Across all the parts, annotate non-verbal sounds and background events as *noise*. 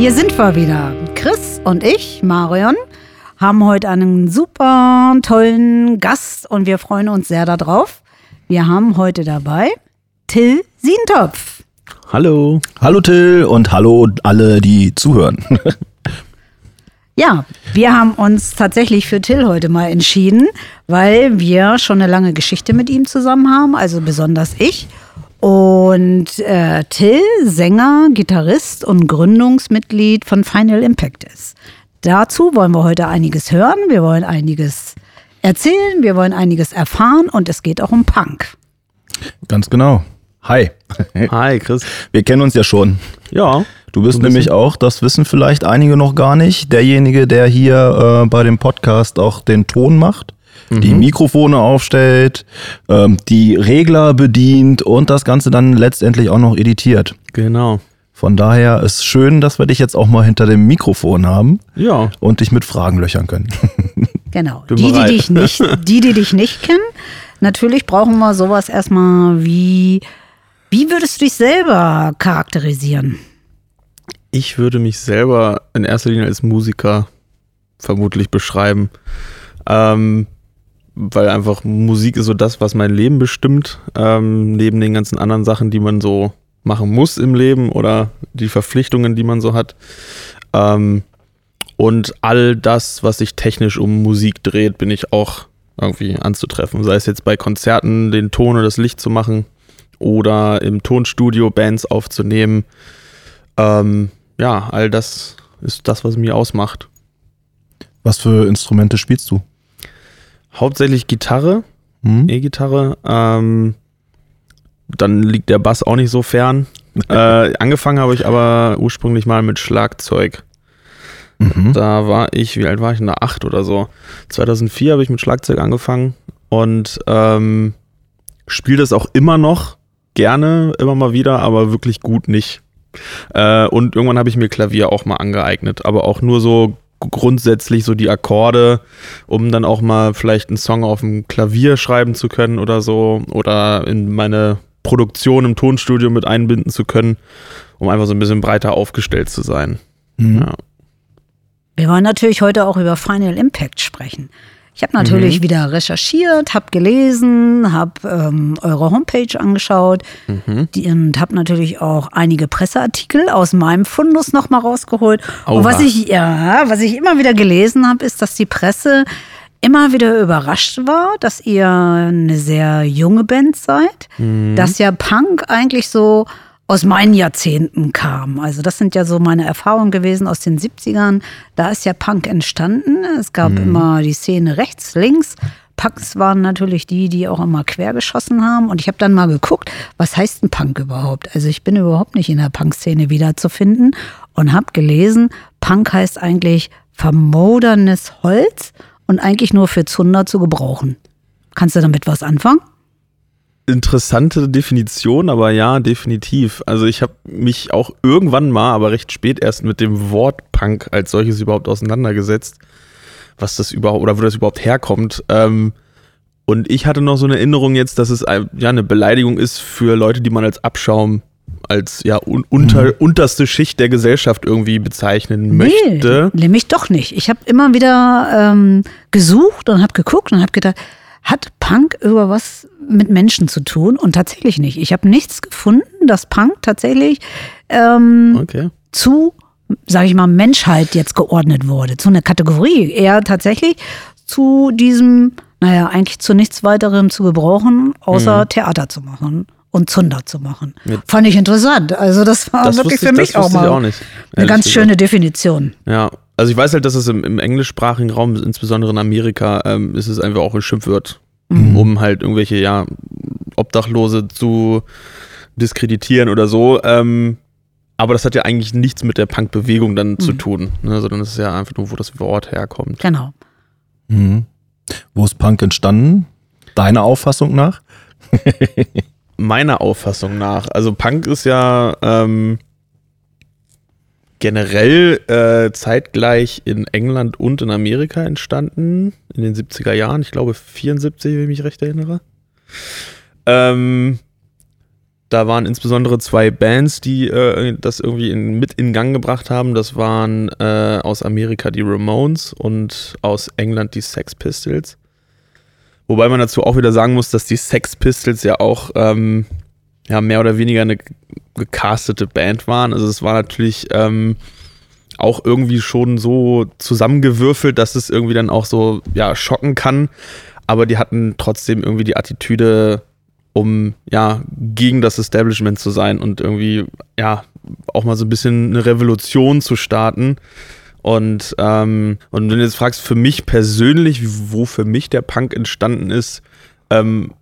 hier sind wir wieder. Chris und ich, Marion, haben heute einen super tollen Gast und wir freuen uns sehr darauf. Wir haben heute dabei Till Sientopf. Hallo. Hallo Till und hallo alle, die zuhören. Ja, wir haben uns tatsächlich für Till heute mal entschieden, weil wir schon eine lange Geschichte mit ihm zusammen haben, also besonders ich. Und äh, Till, Sänger, Gitarrist und Gründungsmitglied von Final Impact ist. Dazu wollen wir heute einiges hören, wir wollen einiges erzählen, wir wollen einiges erfahren und es geht auch um Punk. Ganz genau. Hi. Hi, Chris. *laughs* Wir kennen uns ja schon. Ja. Du bist nämlich auch, das wissen vielleicht einige noch gar nicht, derjenige, der hier äh, bei dem Podcast auch den Ton macht, mhm. die Mikrofone aufstellt, ähm, die Regler bedient und das Ganze dann letztendlich auch noch editiert. Genau. Von daher ist schön, dass wir dich jetzt auch mal hinter dem Mikrofon haben. Ja. Und dich mit Fragen löchern können. *laughs* Genau. Die die, dich nicht, *laughs* die, die dich nicht kennen, natürlich brauchen wir sowas erstmal wie, wie würdest du dich selber charakterisieren? Ich würde mich selber in erster Linie als Musiker vermutlich beschreiben. Ähm, weil einfach Musik ist so das, was mein Leben bestimmt, ähm, neben den ganzen anderen Sachen, die man so machen muss im Leben oder die Verpflichtungen, die man so hat. Ähm, und all das, was sich technisch um Musik dreht, bin ich auch irgendwie anzutreffen. Sei es jetzt bei Konzerten, den Ton oder das Licht zu machen oder im Tonstudio Bands aufzunehmen. Ähm, ja, all das ist das, was mir ausmacht. Was für Instrumente spielst du? Hauptsächlich Gitarre, hm? E-Gitarre. Ähm, dann liegt der Bass auch nicht so fern. *laughs* äh, angefangen habe ich aber ursprünglich mal mit Schlagzeug. Mhm. Da war ich, wie alt war ich? In der 8 oder so. 2004 habe ich mit Schlagzeug angefangen und ähm, spiele das auch immer noch gerne, immer mal wieder, aber wirklich gut nicht. Äh, und irgendwann habe ich mir Klavier auch mal angeeignet, aber auch nur so grundsätzlich so die Akkorde, um dann auch mal vielleicht einen Song auf dem Klavier schreiben zu können oder so oder in meine Produktion im Tonstudio mit einbinden zu können, um einfach so ein bisschen breiter aufgestellt zu sein. Mhm. Ja. Wir wollen natürlich heute auch über Final Impact sprechen. Ich habe natürlich mhm. wieder recherchiert, habe gelesen, habe ähm, eure Homepage angeschaut mhm. die, und habe natürlich auch einige Presseartikel aus meinem Fundus nochmal rausgeholt. Oha. Und was ich, ja, was ich immer wieder gelesen habe, ist, dass die Presse immer wieder überrascht war, dass ihr eine sehr junge Band seid, mhm. dass ja Punk eigentlich so aus meinen Jahrzehnten kam. Also das sind ja so meine Erfahrungen gewesen aus den 70ern. Da ist ja Punk entstanden. Es gab mhm. immer die Szene rechts, links. Punks waren natürlich die, die auch immer quer geschossen haben. Und ich habe dann mal geguckt, was heißt ein Punk überhaupt? Also ich bin überhaupt nicht in der Punk-Szene wiederzufinden und habe gelesen, Punk heißt eigentlich vermodernes Holz und eigentlich nur für Zunder zu gebrauchen. Kannst du damit was anfangen? Interessante Definition, aber ja, definitiv. Also ich habe mich auch irgendwann mal, aber recht spät erst mit dem Wort Punk als solches überhaupt auseinandergesetzt, was das überhaupt oder wo das überhaupt herkommt. Ähm, und ich hatte noch so eine Erinnerung jetzt, dass es ja eine Beleidigung ist für Leute, die man als Abschaum als ja un unter, mhm. unterste Schicht der Gesellschaft irgendwie bezeichnen möchte. Nee, nämlich doch nicht. Ich habe immer wieder ähm, gesucht und habe geguckt und habe gedacht, hat Punk über was mit Menschen zu tun? Und tatsächlich nicht. Ich habe nichts gefunden, dass Punk tatsächlich ähm, okay. zu, sage ich mal, Menschheit jetzt geordnet wurde, zu einer Kategorie. Eher tatsächlich zu diesem, naja, eigentlich zu nichts weiterem zu gebrauchen, außer mhm. Theater zu machen und Zunder zu machen. Mit Fand ich interessant. Also das war das wirklich für mich auch mal auch nicht, eine ganz schöne Definition. Ja, also ich weiß halt, dass es im, im englischsprachigen Raum, insbesondere in Amerika, ähm, ist es einfach auch ein Schimpfwort, mhm. um halt irgendwelche, ja, Obdachlose zu diskreditieren oder so. Ähm, aber das hat ja eigentlich nichts mit der Punk-Bewegung dann mhm. zu tun, ne, sondern es ist ja einfach nur, wo das Wort herkommt. Genau. Mhm. Wo ist Punk entstanden? Deiner Auffassung nach? *laughs* Meiner Auffassung nach. Also Punk ist ja ähm, generell äh, zeitgleich in England und in Amerika entstanden, in den 70er Jahren, ich glaube 74, wenn ich mich recht erinnere. Ähm, Da waren insbesondere zwei Bands, die äh, das irgendwie in, mit in Gang gebracht haben. Das waren äh, aus Amerika die Ramones und aus England die Sex Pistols. Wobei man dazu auch wieder sagen muss, dass die Sex Pistols ja auch ähm, ja, mehr oder weniger eine gecastete Band waren. Also es war natürlich ähm, auch irgendwie schon so zusammengewürfelt, dass es irgendwie dann auch so ja, schocken kann. Aber die hatten trotzdem irgendwie die Attitüde, um ja gegen das Establishment zu sein und irgendwie ja auch mal so ein bisschen eine Revolution zu starten. Und, ähm, und wenn du jetzt fragst, für mich persönlich, wo für mich der Punk entstanden ist, ähm,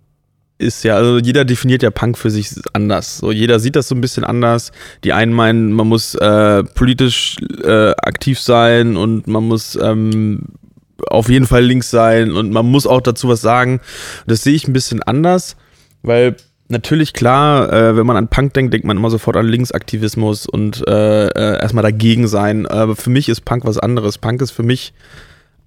ist ja, also jeder definiert ja Punk für sich anders. So, jeder sieht das so ein bisschen anders. Die einen meinen, man muss äh, politisch äh, aktiv sein und man muss ähm, auf jeden Fall links sein und man muss auch dazu was sagen. Das sehe ich ein bisschen anders, weil natürlich klar, äh, wenn man an Punk denkt, denkt man immer sofort an Linksaktivismus und äh, äh, erstmal dagegen sein. Aber für mich ist Punk was anderes. Punk ist für mich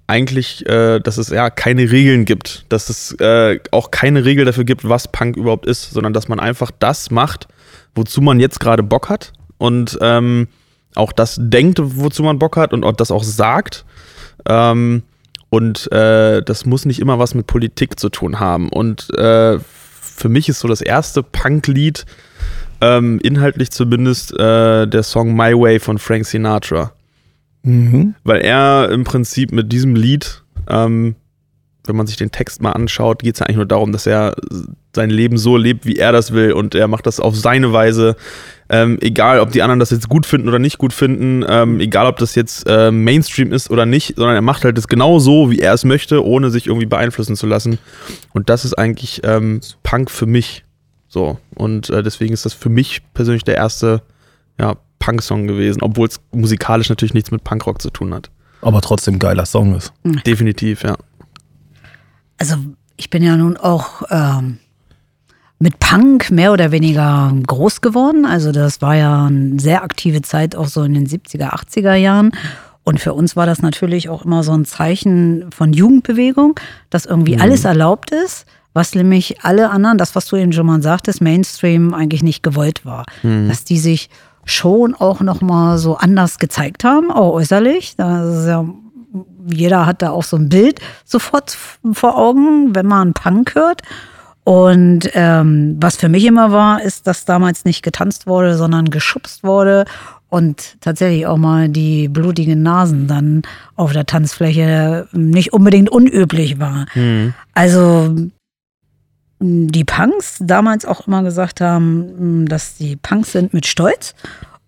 eigentlich, äh, dass es ja keine Regeln gibt, dass es äh, auch keine Regel dafür gibt, was Punk überhaupt ist, sondern dass man einfach das macht, wozu man jetzt gerade Bock hat und ähm, auch das denkt, wozu man Bock hat und auch das auch sagt. Ähm, und äh, das muss nicht immer was mit Politik zu tun haben. Und äh, für mich ist so das erste Punk-Lied, ähm, inhaltlich zumindest, äh, der Song My Way von Frank Sinatra. Mhm. Weil er im Prinzip mit diesem Lied, ähm, wenn man sich den Text mal anschaut, geht es ja eigentlich nur darum, dass er sein Leben so lebt, wie er das will und er macht das auf seine Weise. Ähm, egal, ob die anderen das jetzt gut finden oder nicht gut finden, ähm, egal, ob das jetzt äh, Mainstream ist oder nicht, sondern er macht halt das genau so, wie er es möchte, ohne sich irgendwie beeinflussen zu lassen. Und das ist eigentlich ähm, Punk für mich. So. Und äh, deswegen ist das für mich persönlich der erste ja, Punk-Song gewesen, obwohl es musikalisch natürlich nichts mit Punkrock zu tun hat. Aber trotzdem geiler Song ist. Mhm. Definitiv, ja. Also ich bin ja nun auch ähm, mit Punk mehr oder weniger groß geworden. Also das war ja eine sehr aktive Zeit auch so in den 70er, 80er Jahren. Und für uns war das natürlich auch immer so ein Zeichen von Jugendbewegung, dass irgendwie mhm. alles erlaubt ist, was nämlich alle anderen, das, was du eben schon mal sagtest, Mainstream eigentlich nicht gewollt war. Mhm. Dass die sich schon auch noch mal so anders gezeigt haben, auch äußerlich. Ja, jeder hat da auch so ein Bild sofort vor Augen, wenn man Punk hört. Und ähm, was für mich immer war, ist, dass damals nicht getanzt wurde, sondern geschubst wurde und tatsächlich auch mal die blutigen Nasen dann auf der Tanzfläche nicht unbedingt unüblich war. Mhm. Also die Punks damals auch immer gesagt haben, dass die Punks sind mit Stolz.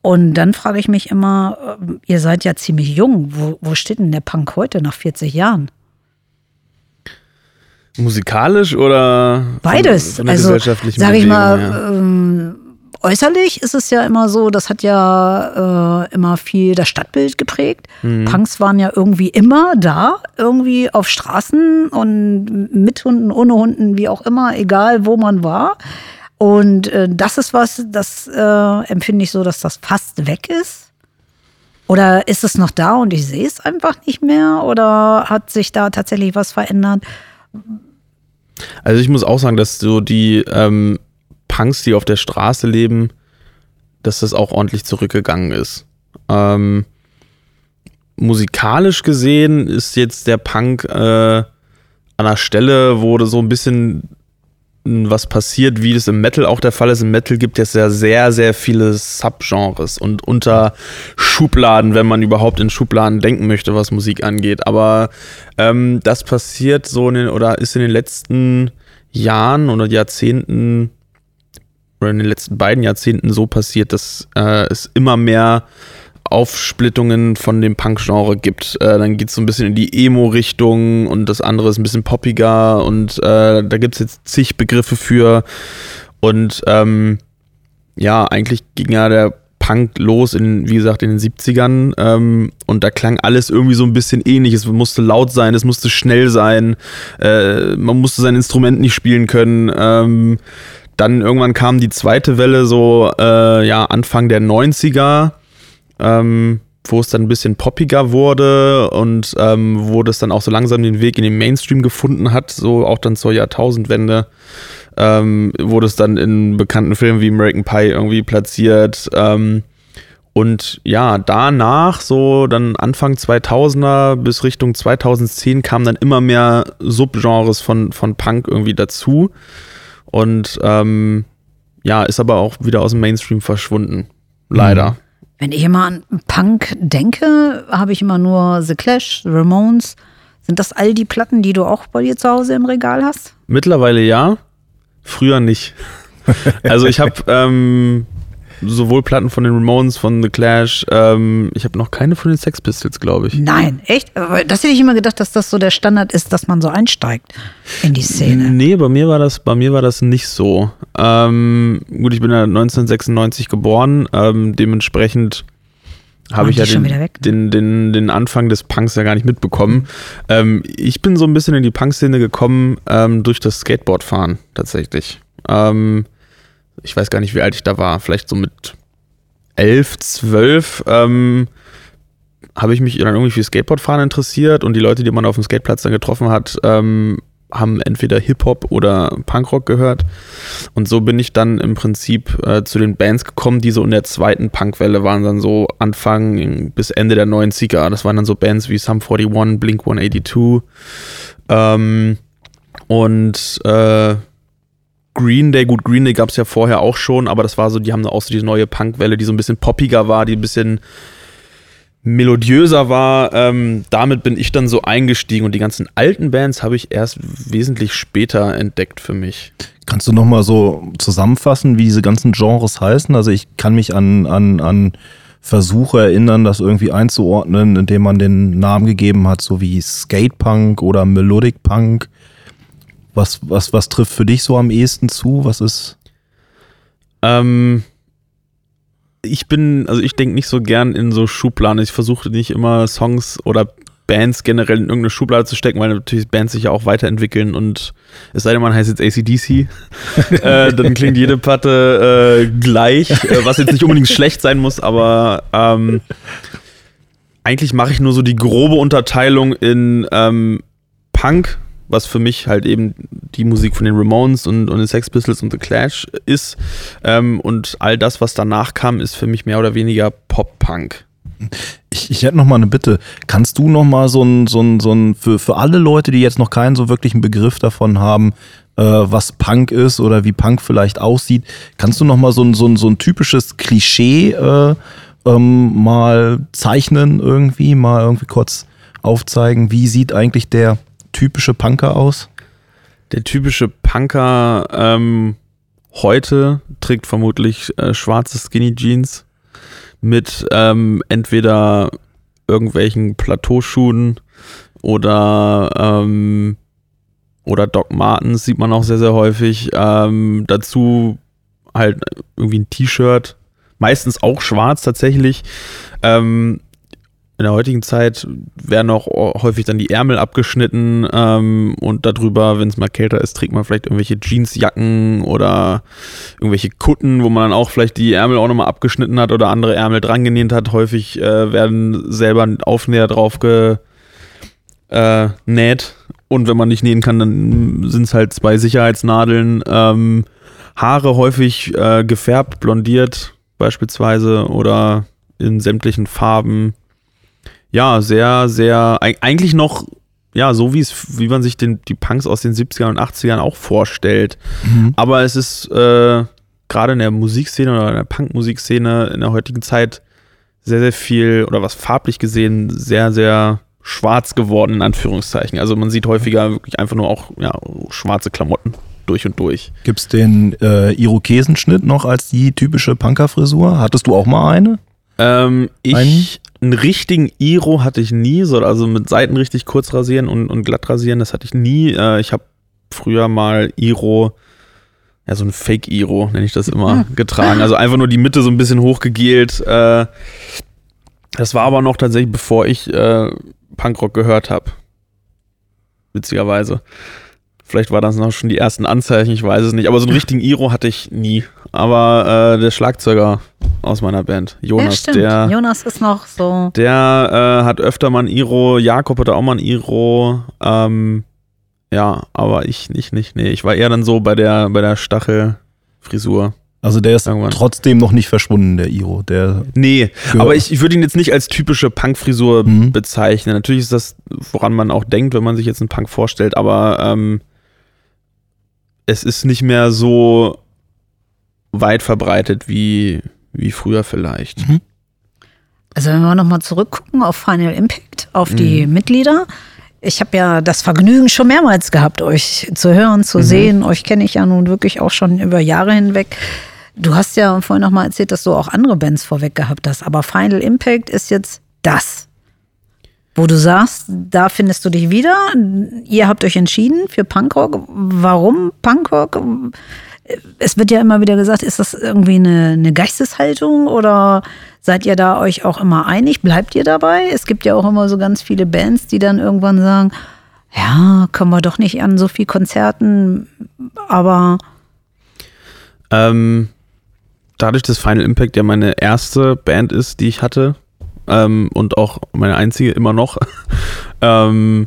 Und dann frage ich mich immer, äh, ihr seid ja ziemlich jung. Wo, wo steht denn der Punk heute nach 40 Jahren? Musikalisch oder beides? Von, von also sage ich mal, ja. ähm, äußerlich ist es ja immer so, das hat ja äh, immer viel das Stadtbild geprägt. Mhm. Punks waren ja irgendwie immer da, irgendwie auf Straßen und mit Hunden, ohne Hunden, wie auch immer, egal wo man war. Und äh, das ist was, das äh, empfinde ich so, dass das fast weg ist. Oder ist es noch da und ich sehe es einfach nicht mehr? Oder hat sich da tatsächlich was verändert? Also ich muss auch sagen, dass so die ähm, Punks, die auf der Straße leben, dass das auch ordentlich zurückgegangen ist. Ähm, musikalisch gesehen ist jetzt der Punk äh, an einer Stelle, wo so ein bisschen was passiert, wie das im Metal auch der Fall ist. Im Metal gibt es ja sehr, sehr viele Subgenres und Unterschubladen, wenn man überhaupt in Schubladen denken möchte, was Musik angeht. Aber ähm, das passiert so in den, oder ist in den letzten Jahren oder Jahrzehnten oder in den letzten beiden Jahrzehnten so passiert, dass äh, es immer mehr Aufsplittungen von dem Punk-Genre gibt. Äh, dann geht es so ein bisschen in die Emo-Richtung und das andere ist ein bisschen poppiger und äh, da gibt es jetzt zig Begriffe für. Und ähm, ja, eigentlich ging ja der Punk los in, wie gesagt, in den 70ern ähm, und da klang alles irgendwie so ein bisschen ähnlich. Es musste laut sein, es musste schnell sein, äh, man musste sein Instrument nicht spielen können. Ähm, dann irgendwann kam die zweite Welle, so äh, ja, Anfang der 90er, ähm, wo es dann ein bisschen poppiger wurde und ähm, wo das dann auch so langsam den Weg in den Mainstream gefunden hat, so auch dann zur Jahrtausendwende. ähm, wurde es dann in bekannten Filmen wie American Pie irgendwie platziert. Ähm, und ja, danach, so dann Anfang 2000er bis Richtung 2010, kamen dann immer mehr Subgenres von, von Punk irgendwie dazu. Und ähm, ja, ist aber auch wieder aus dem Mainstream verschwunden. Leider. Mhm. Wenn ich immer an Punk denke, habe ich immer nur The Clash, The Ramones. Sind das all die Platten, die du auch bei dir zu Hause im Regal hast? Mittlerweile ja, früher nicht. *laughs* also ich habe ähm, sowohl Platten von den Ramones, von The Clash. Ähm, ich habe noch keine von den Sex Pistols, glaube ich. Nein, echt? Das hätte ich immer gedacht, dass das so der Standard ist, dass man so einsteigt in die Szene. Nee, bei mir war das, bei mir war das nicht so. Ähm, gut, ich bin ja 1996 geboren, ähm, dementsprechend habe ich ja den, weg, ne? den, den, den Anfang des Punks ja gar nicht mitbekommen. Ähm, ich bin so ein bisschen in die Punk-Szene gekommen ähm, durch das Skateboardfahren tatsächlich. Ähm, ich weiß gar nicht, wie alt ich da war, vielleicht so mit elf, zwölf, ähm, habe ich mich dann irgendwie für Skateboardfahren interessiert und die Leute, die man auf dem Skateplatz dann getroffen hat, ähm, haben entweder Hip-Hop oder Punkrock gehört. Und so bin ich dann im Prinzip äh, zu den Bands gekommen, die so in der zweiten Punkwelle waren, dann so Anfang bis Ende der 90er. Das waren dann so Bands wie Sum 41, Blink 182 ähm, und äh, Green Day, gut, Green Day gab es ja vorher auch schon, aber das war so, die haben auch so diese neue Punkwelle, die so ein bisschen poppiger war, die ein bisschen melodiöser war. Ähm, damit bin ich dann so eingestiegen und die ganzen alten Bands habe ich erst wesentlich später entdeckt für mich. Kannst du nochmal so zusammenfassen, wie diese ganzen Genres heißen? Also ich kann mich an, an, an Versuche erinnern, das irgendwie einzuordnen, indem man den Namen gegeben hat, so wie Skatepunk oder Melodic Punk. Was, was, was trifft für dich so am ehesten zu? Was ist? Ähm, ich bin, also ich denke nicht so gern in so Schubladen. Ich versuche nicht immer Songs oder Bands generell in irgendeine Schublade zu stecken, weil natürlich Bands sich ja auch weiterentwickeln und es sei denn, man heißt jetzt ACDC, *laughs* äh, dann klingt jede Platte äh, gleich, äh, was jetzt nicht unbedingt schlecht sein muss, aber ähm, eigentlich mache ich nur so die grobe Unterteilung in ähm, Punk, was für mich halt eben die Musik von den Ramones und, und den Sex Pistols und The Clash ist. Ähm, und all das, was danach kam, ist für mich mehr oder weniger Pop-Punk. Ich, ich hätte noch mal eine Bitte. Kannst du noch mal so ein, so ein, so ein für, für alle Leute, die jetzt noch keinen so wirklichen Begriff davon haben, äh, was Punk ist oder wie Punk vielleicht aussieht, kannst du noch mal so ein, so ein, so ein typisches Klischee äh, ähm, mal zeichnen irgendwie, mal irgendwie kurz aufzeigen, wie sieht eigentlich der typische Punker aus? Der typische Punker ähm, heute trägt vermutlich äh, schwarze Skinny Jeans mit ähm, entweder irgendwelchen Plateauschuhen oder ähm, oder Doc Martens sieht man auch sehr, sehr häufig. Ähm, dazu halt irgendwie ein T-Shirt, meistens auch schwarz tatsächlich. Ähm, in der heutigen Zeit werden auch häufig dann die Ärmel abgeschnitten ähm, und darüber, wenn es mal kälter ist, trägt man vielleicht irgendwelche Jeansjacken oder irgendwelche Kutten, wo man dann auch vielleicht die Ärmel auch nochmal abgeschnitten hat oder andere Ärmel dran genäht hat. Häufig äh, werden selber Aufnäher drauf genäht äh, und wenn man nicht nähen kann, dann sind es halt zwei Sicherheitsnadeln. Ähm, Haare häufig äh, gefärbt, blondiert beispielsweise oder in sämtlichen Farben ja, sehr, sehr, eigentlich noch, ja, so wie es, wie man sich den, die Punks aus den 70ern und 80ern auch vorstellt. Mhm. Aber es ist äh, gerade in der Musikszene oder in der Punkmusikszene in der heutigen Zeit sehr, sehr viel, oder was farblich gesehen, sehr, sehr schwarz geworden, in Anführungszeichen. Also man sieht häufiger wirklich einfach nur auch ja, schwarze Klamotten durch und durch. Gibt es den äh, Irokesenschnitt noch als die typische Punkerfrisur? Hattest du auch mal eine? Ähm, ich, einen? richtigen Iro hatte ich nie, so, also mit Seiten richtig kurz rasieren und, und glatt rasieren, das hatte ich nie. Äh, ich habe früher mal Iro, ja, so ein Fake-Iro, nenne ich das immer, getragen. Also einfach nur die Mitte so ein bisschen hochgegelt. Äh, das war aber noch tatsächlich, bevor ich äh, Punkrock gehört habe. Witzigerweise. Vielleicht war das noch schon die ersten Anzeichen, ich weiß es nicht. Aber so einen *laughs* richtigen Iro hatte ich nie. Aber äh, der Schlagzeuger aus meiner Band, Jonas, ja, der. Jonas ist noch so. Der äh, hat öfter mal ein Iro. Jakob hatte auch mal ein Iro. Ähm, Ja, aber ich nicht, nicht, nee. Ich war eher dann so bei der, bei der Stachelfrisur. Also der ist Irgendwann. trotzdem noch nicht verschwunden, der Iro. Der nee, aber ich, ich würde ihn jetzt nicht als typische Punk-Frisur mhm. bezeichnen. Natürlich ist das, woran man auch denkt, wenn man sich jetzt einen Punk vorstellt, aber ähm, es ist nicht mehr so weit verbreitet wie, wie früher vielleicht. Mhm. Also wenn wir nochmal zurückgucken auf Final Impact, auf mhm. die Mitglieder. Ich habe ja das Vergnügen schon mehrmals gehabt, euch zu hören, zu mhm. sehen. Euch kenne ich ja nun wirklich auch schon über Jahre hinweg. Du hast ja vorhin noch mal erzählt, dass du auch andere Bands vorweg gehabt hast, aber Final Impact ist jetzt das, wo du sagst, da findest du dich wieder. Ihr habt euch entschieden für Punkrock. Warum Punkrock? Es wird ja immer wieder gesagt, ist das irgendwie eine, eine Geisteshaltung oder seid ihr da euch auch immer einig? Bleibt ihr dabei? Es gibt ja auch immer so ganz viele Bands, die dann irgendwann sagen, ja, können wir doch nicht an so viel Konzerten, aber ähm, dadurch, dass Final Impact ja meine erste Band ist, die ich hatte ähm, und auch meine einzige immer noch. *laughs* ähm,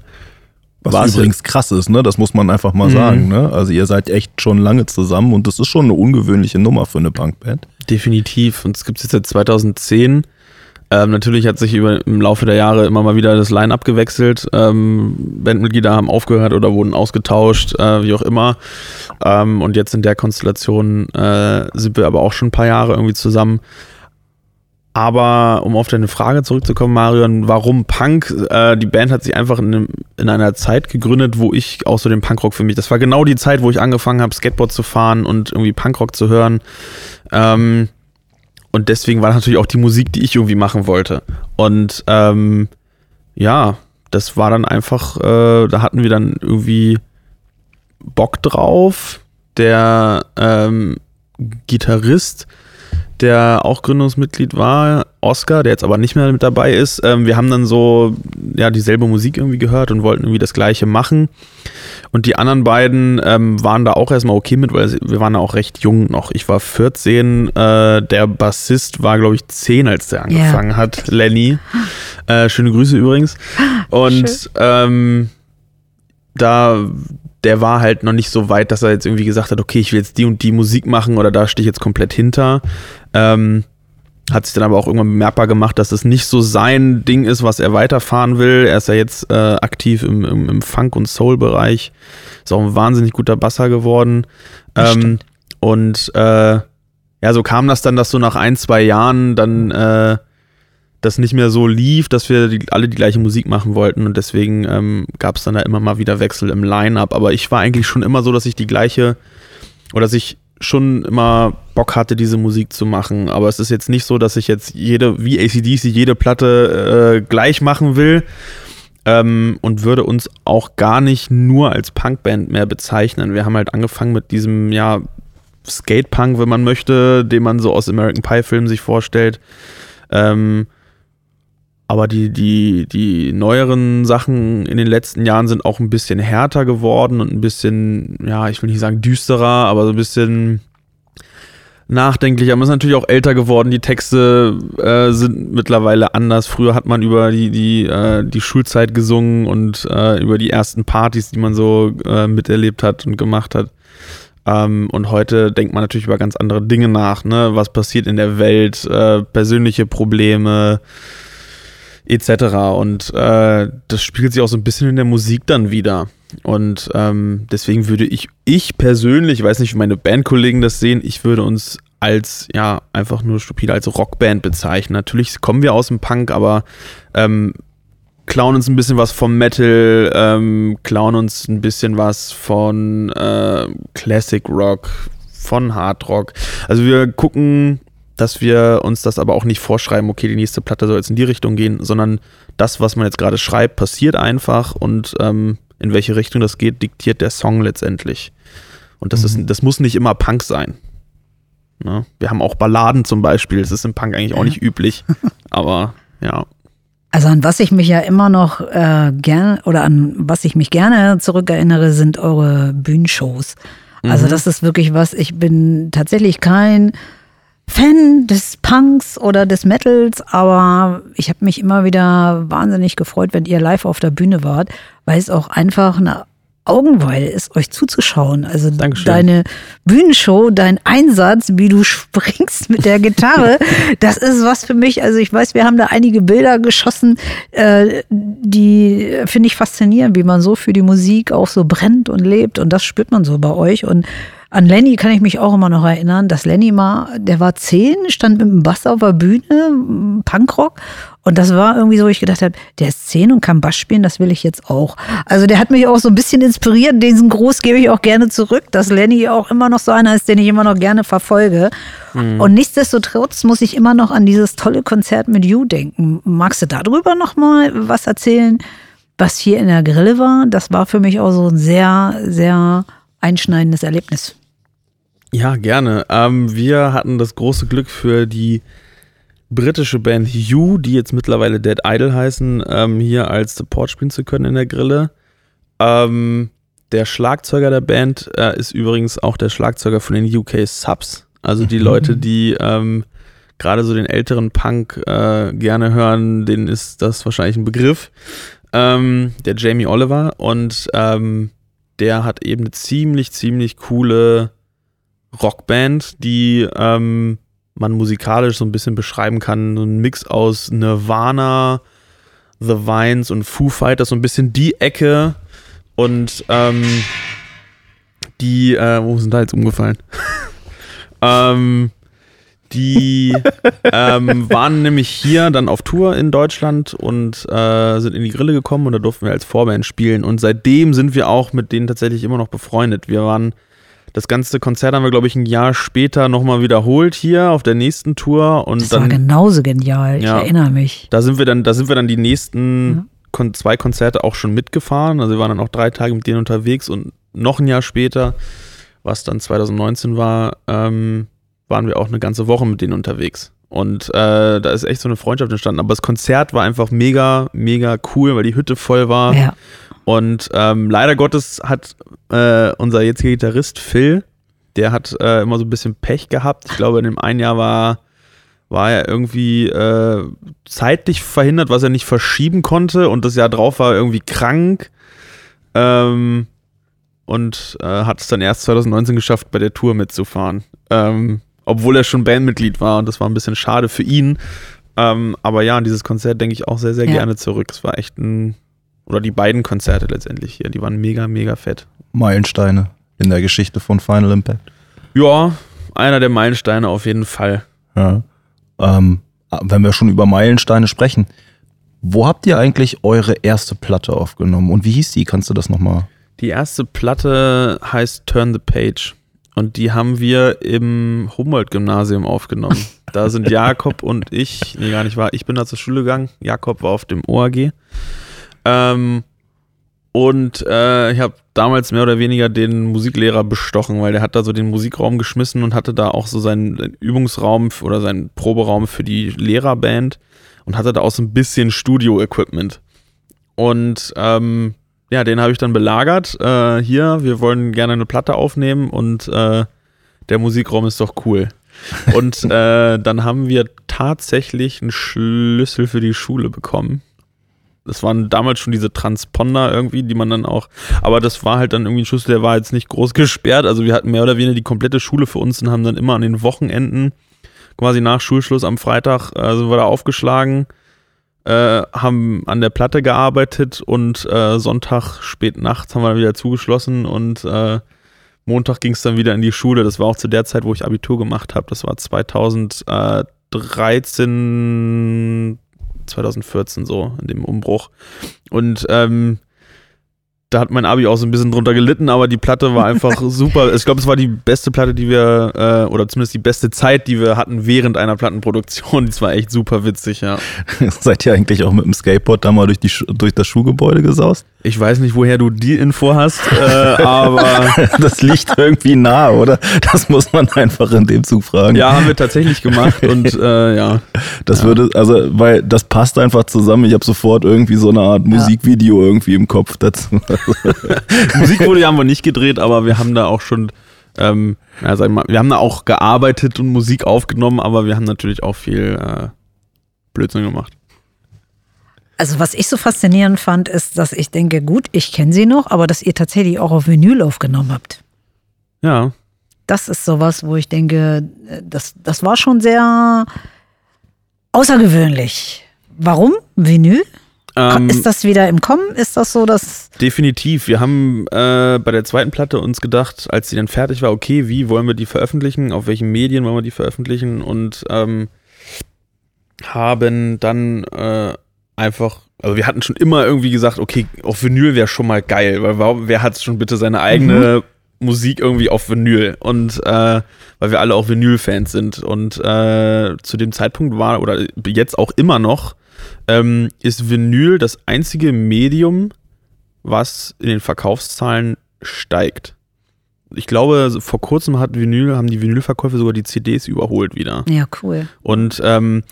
was übrigens krass ist, ne? Das muss man einfach mal mhm. sagen, ne? Also ihr seid echt schon lange zusammen und das ist schon eine ungewöhnliche Nummer für eine Punkband. Definitiv. Und es gibt es jetzt seit 2010. Ähm, natürlich hat sich über, im Laufe der Jahre immer mal wieder das Line-Up gewechselt. Ähm, Bandmitglieder haben aufgehört oder wurden ausgetauscht, äh, wie auch immer. Ähm, und jetzt in der Konstellation äh, sind wir aber auch schon ein paar Jahre irgendwie zusammen. Aber um auf deine Frage zurückzukommen, Marion, warum Punk? Äh, die Band hat sich einfach in, in, einer Zeit gegründet, wo ich auch so den Punkrock für mich, das war genau die Zeit, wo ich angefangen habe, Skateboard zu fahren und irgendwie Punkrock zu hören. Ähm, und deswegen war natürlich auch die Musik, die ich irgendwie machen wollte. Und ähm, ja, das war dann einfach, äh, da hatten wir dann irgendwie Bock drauf. Der ähm, Gitarrist der auch Gründungsmitglied war, Oscar, der jetzt aber nicht mehr mit dabei ist. Ähm, wir haben dann so ja dieselbe Musik irgendwie gehört und wollten irgendwie das Gleiche machen. Und die anderen beiden ähm, waren da auch erstmal okay mit, weil wir waren da auch recht jung noch. Ich war 14, äh, der Bassist war, glaube ich, 10, als der angefangen yeah. hat, Lenny. Äh, schöne Grüße übrigens. Und ähm, da der war halt noch nicht so weit, dass er jetzt irgendwie gesagt hat, okay, ich will jetzt die und die Musik machen oder da stehe ich jetzt komplett hinter. Ähm, hat sich dann aber auch irgendwann bemerkbar gemacht, dass es nicht so sein Ding ist, was er weiterfahren will. Er ist ja jetzt äh, aktiv im, im, im Funk- und Soul-Bereich. Ist auch ein wahnsinnig guter Basser geworden. Ähm, und äh, ja, so kam das dann, dass so nach ein, zwei Jahren dann äh, das nicht mehr so lief, dass wir die, alle die gleiche Musik machen wollten und deswegen ähm, gab es dann da immer mal wieder Wechsel im Line-up. Aber ich war eigentlich schon immer so, dass ich die gleiche oder dass ich schon immer Bock hatte, diese Musik zu machen. Aber es ist jetzt nicht so, dass ich jetzt jede, wie ACDC, jede Platte äh, gleich machen will. Ähm, und würde uns auch gar nicht nur als Punkband mehr bezeichnen. Wir haben halt angefangen mit diesem, ja, Skatepunk, wenn man möchte, den man so aus American Pie-Filmen sich vorstellt. Ähm, aber die, die, die neueren Sachen in den letzten Jahren sind auch ein bisschen härter geworden und ein bisschen, ja, ich will nicht sagen düsterer, aber so ein bisschen nachdenklicher. Man ist natürlich auch älter geworden. Die Texte äh, sind mittlerweile anders. Früher hat man über die, die, äh, die Schulzeit gesungen und äh, über die ersten Partys, die man so äh, miterlebt hat und gemacht hat. Ähm, und heute denkt man natürlich über ganz andere Dinge nach. Ne? Was passiert in der Welt? Äh, persönliche Probleme etc. Und äh, das spiegelt sich auch so ein bisschen in der Musik dann wieder. Und ähm, deswegen würde ich, ich persönlich, ich weiß nicht, wie meine Bandkollegen das sehen, ich würde uns als, ja, einfach nur stupide als Rockband bezeichnen. Natürlich kommen wir aus dem Punk, aber ähm, klauen uns ein bisschen was vom Metal, ähm, klauen uns ein bisschen was von äh, Classic Rock, von Hard Rock. Also wir gucken dass wir uns das aber auch nicht vorschreiben, okay, die nächste Platte soll jetzt in die Richtung gehen, sondern das, was man jetzt gerade schreibt, passiert einfach und ähm, in welche Richtung das geht, diktiert der Song letztendlich. Und das, mhm. ist, das muss nicht immer Punk sein. Ne? Wir haben auch Balladen zum Beispiel, das ist im Punk eigentlich auch nicht üblich, *laughs* aber ja. Also an was ich mich ja immer noch äh, gerne oder an was ich mich gerne zurückerinnere, sind eure Bühnenshows. Also mhm. das ist wirklich was, ich bin tatsächlich kein Fan des Punks oder des Metals, aber ich habe mich immer wieder wahnsinnig gefreut, wenn ihr live auf der Bühne wart, weil es auch einfach eine Augenweide ist, euch zuzuschauen. Also Dankeschön. deine Bühnenshow, dein Einsatz, wie du *laughs* springst mit der Gitarre, *laughs* das ist was für mich. Also ich weiß, wir haben da einige Bilder geschossen, äh, die finde ich faszinierend, wie man so für die Musik auch so brennt und lebt. Und das spürt man so bei euch. Und an Lenny kann ich mich auch immer noch erinnern, dass Lenny mal, der war zehn, stand mit dem Bass auf der Bühne, Punkrock. Und das war irgendwie so, wo ich gedacht habe, der ist zehn und kann Bass spielen, das will ich jetzt auch. Also der hat mich auch so ein bisschen inspiriert. Diesen Gruß gebe ich auch gerne zurück, dass Lenny auch immer noch so einer ist, den ich immer noch gerne verfolge. Mhm. Und nichtsdestotrotz muss ich immer noch an dieses tolle Konzert mit You denken. Magst du darüber noch mal was erzählen, was hier in der Grille war? Das war für mich auch so ein sehr, sehr einschneidendes Erlebnis. Ja, gerne. Ähm, wir hatten das große Glück für die britische Band You, die jetzt mittlerweile Dead Idol heißen, ähm, hier als Support spielen zu können in der Grille. Ähm, der Schlagzeuger der Band äh, ist übrigens auch der Schlagzeuger von den UK Subs. Also die mhm. Leute, die ähm, gerade so den älteren Punk äh, gerne hören, denen ist das wahrscheinlich ein Begriff. Ähm, der Jamie Oliver und ähm, der hat eben eine ziemlich, ziemlich coole Rockband, die ähm, man musikalisch so ein bisschen beschreiben kann. So ein Mix aus Nirvana, The Vines und Foo Fighters, so ein bisschen die Ecke. Und ähm, die, äh, wo sind da jetzt umgefallen? *laughs* ähm, die *laughs* ähm, waren nämlich hier dann auf Tour in Deutschland und äh, sind in die Grille gekommen und da durften wir als Vorband spielen. Und seitdem sind wir auch mit denen tatsächlich immer noch befreundet. Wir waren, das ganze Konzert haben wir, glaube ich, ein Jahr später nochmal wiederholt hier auf der nächsten Tour. Und das dann, war genauso genial, ich ja, erinnere mich. Da sind wir dann, da sind wir dann die nächsten ja. Kon zwei Konzerte auch schon mitgefahren. Also wir waren dann auch drei Tage mit denen unterwegs und noch ein Jahr später, was dann 2019 war, ähm, waren wir auch eine ganze Woche mit denen unterwegs. Und äh, da ist echt so eine Freundschaft entstanden. Aber das Konzert war einfach mega, mega cool, weil die Hütte voll war. Ja. Und ähm, leider Gottes hat äh, unser jetziger Gitarrist Phil, der hat äh, immer so ein bisschen Pech gehabt. Ich glaube, in dem einen Jahr war, war er irgendwie äh, zeitlich verhindert, was er nicht verschieben konnte. Und das Jahr drauf war er irgendwie krank. Ähm, und äh, hat es dann erst 2019 geschafft, bei der Tour mitzufahren. Ähm, obwohl er schon Bandmitglied war und das war ein bisschen schade für ihn. Ähm, aber ja, an dieses Konzert denke ich auch sehr, sehr ja. gerne zurück. Es war echt ein, oder die beiden Konzerte letztendlich hier, die waren mega, mega fett. Meilensteine in der Geschichte von Final Impact. Ja, einer der Meilensteine auf jeden Fall. Ja. Ähm, wenn wir schon über Meilensteine sprechen, wo habt ihr eigentlich eure erste Platte aufgenommen und wie hieß die? Kannst du das nochmal? Die erste Platte heißt Turn the Page. Und die haben wir im Humboldt-Gymnasium aufgenommen. *laughs* Da sind Jakob und ich, nee, gar nicht wahr, ich bin da zur Schule gegangen. Jakob war auf dem OAG. Ähm, und äh, ich habe damals mehr oder weniger den Musiklehrer bestochen, weil der hat da so den Musikraum geschmissen und hatte da auch so seinen Übungsraum oder seinen Proberaum für die Lehrerband und hatte da auch so ein bisschen Studio-Equipment. Und ähm, ja, den habe ich dann belagert. Äh, hier, wir wollen gerne eine Platte aufnehmen und äh, der Musikraum ist doch cool. Und *laughs* äh, dann haben wir tatsächlich einen Schlüssel für die Schule bekommen. Das waren damals schon diese Transponder irgendwie, die man dann auch, aber das war halt dann irgendwie ein Schlüssel, der war jetzt nicht groß gesperrt. Also wir hatten mehr oder weniger die komplette Schule für uns und haben dann immer an den Wochenenden, quasi nach Schulschluss am Freitag, äh, sind wir da aufgeschlagen äh, haben an der Platte gearbeitet und äh, Sonntag spät nachts haben wir wieder zugeschlossen und äh, Montag ging es dann wieder in die Schule. Das war auch zu der Zeit, wo ich Abitur gemacht habe. Das war 2013, 2014 so in dem Umbruch. Und ähm, da hat mein Abi auch so ein bisschen drunter gelitten, aber die Platte war einfach *laughs* super. Ich glaube, es war die beste Platte, die wir, äh, oder zumindest die beste Zeit, die wir hatten während einer Plattenproduktion. Das war echt super witzig, ja. *laughs* Seid ihr eigentlich auch mit dem Skateboard da mal durch, die, durch das Schulgebäude gesaust? Ich weiß nicht, woher du die Info hast, äh, aber. *laughs* das liegt irgendwie nah, oder? Das muss man einfach in dem Zug fragen. Ja, haben wir tatsächlich gemacht und äh, ja. Das ja. würde, also, weil das passt einfach zusammen. Ich habe sofort irgendwie so eine Art Musikvideo ja. irgendwie im Kopf dazu. *laughs* Musikvideo haben wir nicht gedreht, aber wir haben da auch schon, ähm, ja, sag mal, wir haben da auch gearbeitet und Musik aufgenommen, aber wir haben natürlich auch viel äh, Blödsinn gemacht. Also was ich so faszinierend fand, ist, dass ich denke, gut, ich kenne sie noch, aber dass ihr tatsächlich auch auf Vinyl aufgenommen habt. Ja. Das ist sowas, wo ich denke, das, das war schon sehr außergewöhnlich. Warum Vinyl? Ähm, ist das wieder im Kommen? Ist das so, dass. Definitiv. Wir haben äh, bei der zweiten Platte uns gedacht, als sie dann fertig war, okay, wie wollen wir die veröffentlichen? Auf welchen Medien wollen wir die veröffentlichen? Und ähm, haben dann äh, einfach, also wir hatten schon immer irgendwie gesagt, okay, auf Vinyl wäre schon mal geil, weil warum, wer hat schon bitte seine eigene mhm. Musik irgendwie auf Vinyl? Und äh, weil wir alle auch Vinyl-Fans sind. Und äh, zu dem Zeitpunkt war, oder jetzt auch immer noch, ähm, ist Vinyl das einzige Medium, was in den Verkaufszahlen steigt. Ich glaube, vor kurzem hat Vinyl, haben die Vinylverkäufe sogar die CDs überholt wieder. Ja, cool. Und ähm,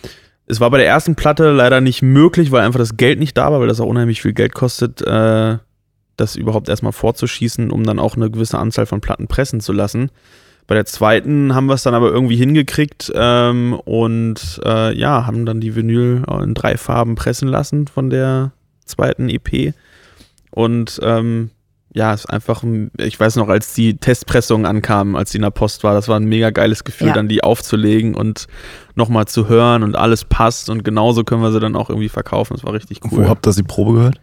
es war bei der ersten Platte leider nicht möglich, weil einfach das Geld nicht da war, weil das auch unheimlich viel Geld kostet, äh, das überhaupt erstmal vorzuschießen, um dann auch eine gewisse Anzahl von Platten pressen zu lassen. Bei der zweiten haben wir es dann aber irgendwie hingekriegt ähm, und äh, ja, haben dann die Vinyl in drei Farben pressen lassen von der zweiten EP. Und ähm, ja, ist einfach, ich weiß noch, als die Testpressung ankam, als die in der Post war, das war ein mega geiles Gefühl, ja. dann die aufzulegen und nochmal zu hören und alles passt und genauso können wir sie dann auch irgendwie verkaufen. Das war richtig cool. Wo habt ihr die Probe gehört?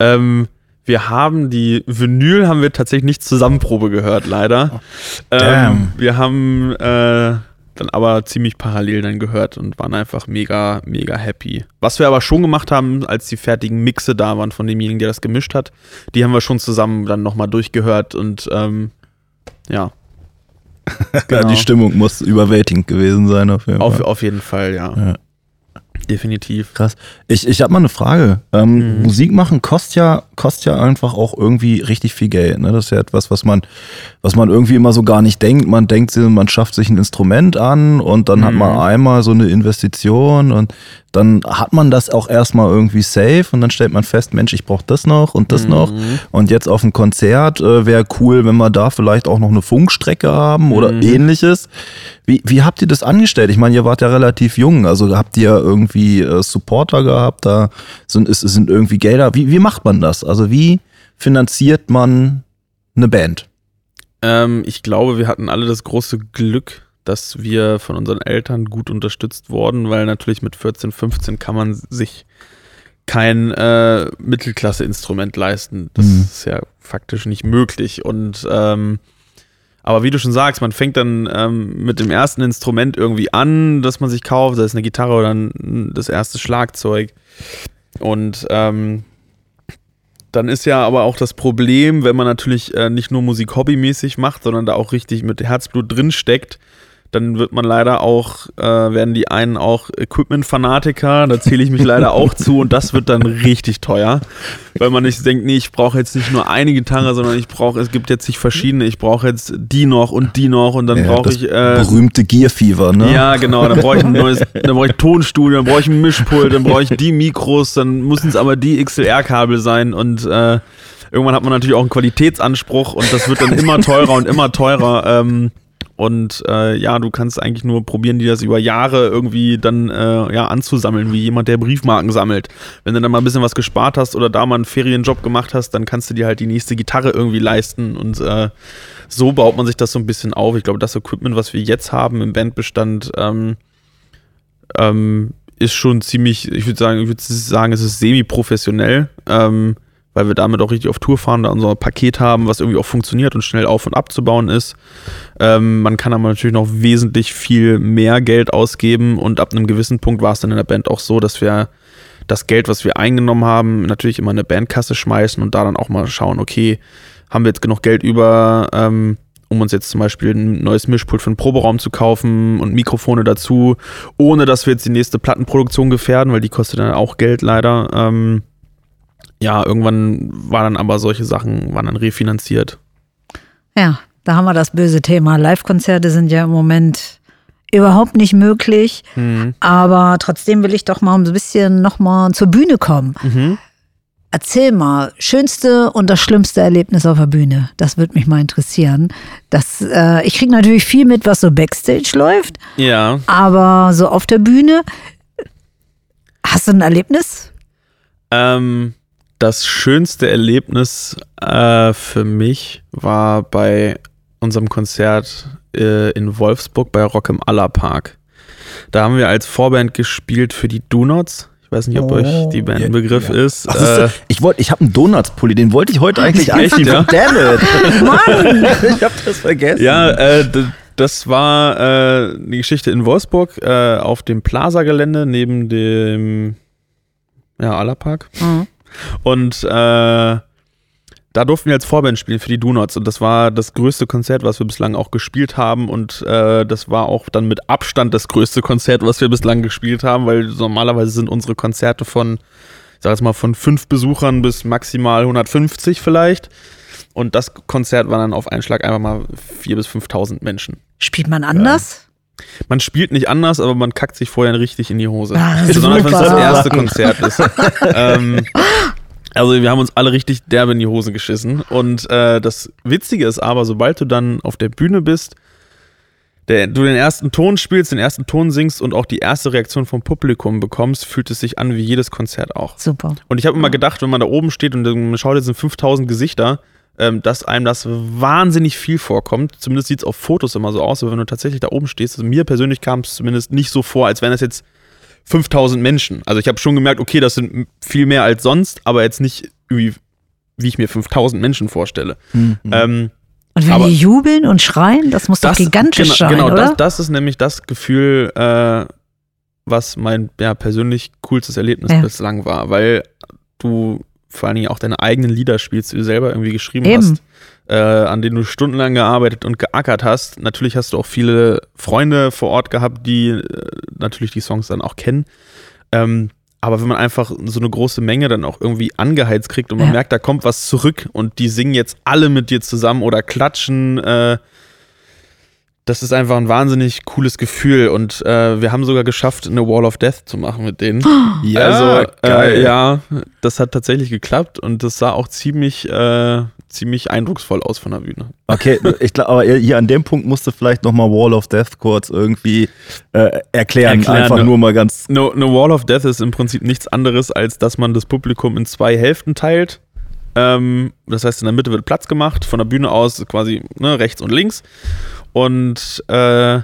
Ähm, wir haben die Vinyl haben wir tatsächlich nicht Zusammenprobe gehört, leider. Oh, ähm, wir haben äh, dann aber ziemlich parallel dann gehört und waren einfach mega, mega happy. Was wir aber schon gemacht haben, als die fertigen Mixe da waren von demjenigen, der das gemischt hat, die haben wir schon zusammen dann nochmal durchgehört und ähm, ja. *laughs* Genau. die Stimmung muss überwältigend gewesen sein auf jeden auf, Fall. Auf jeden Fall, ja. ja. Definitiv. Krass. Ich, ich habe mal eine Frage. Ähm, mhm. Musik machen kostet ja, kostet ja einfach auch irgendwie richtig viel Geld. Ne? Das ist ja etwas, was man, was man irgendwie immer so gar nicht denkt. Man denkt, man schafft sich ein Instrument an und dann mhm. hat man mhm. einmal so eine Investition und dann hat man das auch erstmal irgendwie safe und dann stellt man fest, Mensch, ich brauche das noch und das mhm. noch. Und jetzt auf ein Konzert äh, wäre cool, wenn wir da vielleicht auch noch eine Funkstrecke haben oder mhm. ähnliches. Wie, wie habt ihr das angestellt? Ich meine, ihr wart ja relativ jung, also habt ihr irgendwie äh, Supporter gehabt, da sind, ist, sind irgendwie Gelder. Wie, wie macht man das? Also wie finanziert man eine Band? Ähm, ich glaube, wir hatten alle das große Glück, dass wir von unseren Eltern gut unterstützt wurden, weil natürlich mit 14, 15 kann man sich kein äh, Mittelklasse-Instrument leisten. Das mhm. ist ja faktisch nicht möglich. Und ähm, aber wie du schon sagst, man fängt dann ähm, mit dem ersten Instrument irgendwie an, das man sich kauft, sei es eine Gitarre oder ein, das erste Schlagzeug. Und ähm, dann ist ja aber auch das Problem, wenn man natürlich äh, nicht nur Musik hobbymäßig macht, sondern da auch richtig mit Herzblut drin steckt, dann wird man leider auch, äh, werden die einen auch Equipment-Fanatiker, da zähle ich mich leider *laughs* auch zu und das wird dann richtig teuer, weil man nicht denkt, nee, ich brauche jetzt nicht nur eine Gitarre, sondern ich brauche, es gibt jetzt nicht verschiedene, ich brauche jetzt die noch und die noch und dann ja, brauche ich... Äh, berühmte Gear Fever, ne? Ja, genau, dann brauche ich ein neues, *laughs* dann brauche ich Tonstudio, dann brauche ich ein Mischpult, dann brauche ich die Mikros, dann müssen es aber die XLR-Kabel sein und äh, irgendwann hat man natürlich auch einen Qualitätsanspruch und das wird dann immer teurer und immer teurer. Ähm, und äh, ja, du kannst eigentlich nur probieren, die das über Jahre irgendwie dann äh, ja, anzusammeln, wie jemand, der Briefmarken sammelt. Wenn du dann mal ein bisschen was gespart hast oder da mal einen Ferienjob gemacht hast, dann kannst du dir halt die nächste Gitarre irgendwie leisten. Und äh, so baut man sich das so ein bisschen auf. Ich glaube, das Equipment, was wir jetzt haben im Bandbestand, ähm, ähm, ist schon ziemlich, ich würde sagen, ich würde sagen, es ist semi-professionell. Ähm, weil wir damit auch richtig auf Tour fahren, da unser Paket haben, was irgendwie auch funktioniert und schnell auf- und abzubauen ist. Ähm, man kann aber natürlich noch wesentlich viel mehr Geld ausgeben und ab einem gewissen Punkt war es dann in der Band auch so, dass wir das Geld, was wir eingenommen haben, natürlich immer in eine Bandkasse schmeißen und da dann auch mal schauen, okay, haben wir jetzt genug Geld über, ähm, um uns jetzt zum Beispiel ein neues Mischpult für einen Proberaum zu kaufen und Mikrofone dazu, ohne dass wir jetzt die nächste Plattenproduktion gefährden, weil die kostet dann auch Geld leider. Ähm, ja, irgendwann waren dann aber solche Sachen, waren dann refinanziert. Ja, da haben wir das böse Thema. Live-Konzerte sind ja im Moment überhaupt nicht möglich. Mhm. Aber trotzdem will ich doch mal ein bisschen nochmal zur Bühne kommen. Mhm. Erzähl mal, schönste und das schlimmste Erlebnis auf der Bühne. Das würde mich mal interessieren. Das, äh, ich kriege natürlich viel mit, was so Backstage läuft. Ja. Aber so auf der Bühne, hast du ein Erlebnis? Ähm, das schönste Erlebnis äh, für mich war bei unserem Konzert äh, in Wolfsburg bei Rock im Allerpark. Da haben wir als Vorband gespielt für die Donuts. Ich weiß nicht, ob oh, euch die Band ein Begriff ja. ist. Ach, äh, ich wollte, ich habe einen Donuts-Pulli, den wollte ich heute eigentlich einziehen. Ja? *laughs* Damn it. Mann! *laughs* ich habe das vergessen. Ja, äh, das war äh, eine Geschichte in Wolfsburg äh, auf dem Plaza-Gelände neben dem ja, Allerpark. Mhm. Und äh, da durften wir als Vorband spielen für die Donuts und das war das größte Konzert, was wir bislang auch gespielt haben und äh, das war auch dann mit Abstand das größte Konzert, was wir bislang gespielt haben, weil normalerweise sind unsere Konzerte von, ich sag jetzt mal, von fünf Besuchern bis maximal 150 vielleicht. Und das Konzert war dann auf einen Schlag einfach mal 4.000 bis 5.000 Menschen. Spielt man anders? Man spielt nicht anders, aber man kackt sich vorher richtig in die Hose. Ah, Besonders wenn es das erste Konzert ist. *laughs* ähm, also wir haben uns alle richtig derbe in die Hose geschissen. Und äh, das Witzige ist aber, sobald du dann auf der Bühne bist, der, du den ersten Ton spielst, den ersten Ton singst und auch die erste Reaktion vom Publikum bekommst, fühlt es sich an wie jedes Konzert auch. Super. Und ich habe immer gedacht, wenn man da oben steht und man schaut jetzt in 5000 Gesichter, ähm, dass einem das wahnsinnig viel vorkommt. Zumindest sieht es auf Fotos immer so aus, aber wenn du tatsächlich da oben stehst, also mir persönlich kam es zumindest nicht so vor, als wären das jetzt 5000 Menschen. Also ich habe schon gemerkt, okay, das sind viel mehr als sonst, aber jetzt nicht wie, wie ich mir 5000 Menschen vorstelle. Mhm. Ähm, und wenn aber, die jubeln und schreien, das muss das, doch gigantisch genau, sein, genau, oder? Das, das ist nämlich das Gefühl, äh, was mein ja, persönlich coolstes Erlebnis ja. bislang war, weil du vor allen Dingen auch deine eigenen Lieder spielst, die du selber irgendwie geschrieben Eben. hast äh, an denen du stundenlang gearbeitet und geackert hast. Natürlich hast du auch viele Freunde vor Ort gehabt, die äh, natürlich die Songs dann auch kennen. Ähm, aber wenn man einfach so eine große Menge dann auch irgendwie angeheizt kriegt und man ja. merkt, da kommt was zurück und die singen jetzt alle mit dir zusammen oder klatschen, äh, das ist einfach ein wahnsinnig cooles Gefühl und äh, wir haben sogar geschafft, eine Wall of Death zu machen mit denen. *gasps* Ja, also äh, ja, das hat tatsächlich geklappt und das sah auch ziemlich, äh, ziemlich eindrucksvoll aus von der Bühne. Okay, *laughs* ich glaube, aber hier an dem Punkt musst du vielleicht nochmal Wall of Death kurz irgendwie äh, erklären. erklären. Einfach no, nur mal ganz. Eine no Wall of Death ist im Prinzip nichts anderes, als dass man das Publikum in zwei Hälften teilt. Ähm, das heißt, in der Mitte wird Platz gemacht, von der Bühne aus quasi ne, rechts und links. Und äh,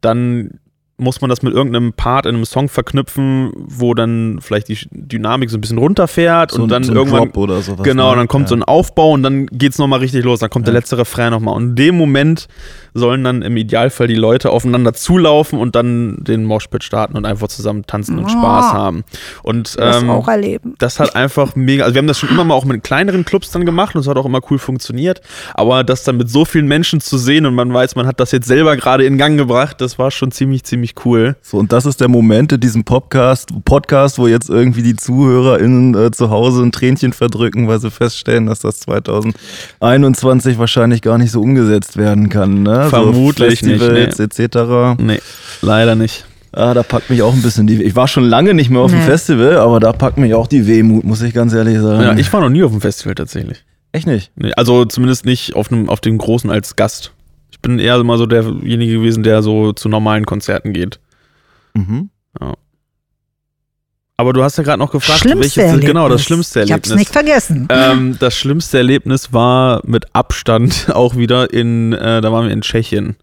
dann muss man das mit irgendeinem Part in einem Song verknüpfen, wo dann vielleicht die Dynamik so ein bisschen runterfährt so und dann so irgendwann oder sowas, genau, ne? dann kommt ja. so ein Aufbau und dann geht's noch mal richtig los, dann kommt ja. der letzte Refrain noch mal und in dem Moment sollen dann im Idealfall die Leute aufeinander zulaufen und dann den Moshpit starten und einfach zusammen tanzen und oh. Spaß haben. Und das ähm, auch erleben. Das hat einfach mega, also wir haben das schon immer mal auch mit kleineren Clubs dann gemacht und es hat auch immer cool funktioniert, aber das dann mit so vielen Menschen zu sehen und man weiß, man hat das jetzt selber gerade in Gang gebracht, das war schon ziemlich ziemlich ziemlich cool. So, und das ist der Moment in diesem Podcast, Podcast wo jetzt irgendwie die ZuhörerInnen äh, zu Hause ein Tränchen verdrücken, weil sie feststellen, dass das 2021 wahrscheinlich gar nicht so umgesetzt werden kann. Ne? Vermutlich so Festivals nicht. Nee. etc. Nee, leider nicht. Ah, da packt mich auch ein bisschen die. Ich war schon lange nicht mehr auf nee. dem Festival, aber da packt mich auch die Wehmut, muss ich ganz ehrlich sagen. Ja, ich war noch nie auf dem Festival tatsächlich. Echt nicht? Nee, also zumindest nicht auf, einem, auf dem Großen als Gast. Ich bin eher immer so derjenige gewesen, der so zu normalen Konzerten geht. Mhm. Ja. Aber du hast ja gerade noch gefragt, schlimmste welches Erlebnis. genau das schlimmste Erlebnis. Ich hab's nicht vergessen. Ähm, das schlimmste Erlebnis war mit Abstand *laughs* auch wieder in, äh, da waren wir in Tschechien.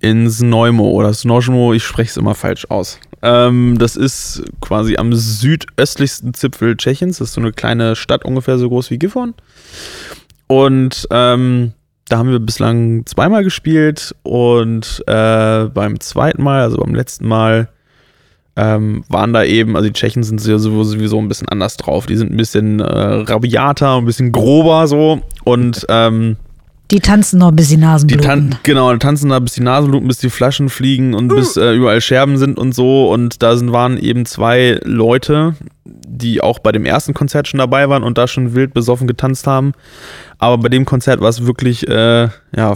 In Znojmo oder Snojmo, ich spreche es immer falsch aus. Ähm, das ist quasi am südöstlichsten Zipfel Tschechiens. Das ist so eine kleine Stadt, ungefähr so groß wie Gifhorn. Und ähm, da haben wir bislang zweimal gespielt und äh, beim zweiten Mal, also beim letzten Mal, ähm, waren da eben, also die Tschechen sind sowieso ein bisschen anders drauf. Die sind ein bisschen äh, rabiater, ein bisschen grober so und ähm, die tanzen noch bis die Nasenbluten. Die tan genau, die tanzen da bis die Nasenbluten, bis die Flaschen fliegen und bis äh, überall Scherben sind und so. Und da sind, waren eben zwei Leute, die auch bei dem ersten Konzert schon dabei waren und da schon wild besoffen getanzt haben. Aber bei dem Konzert war es wirklich äh, ja,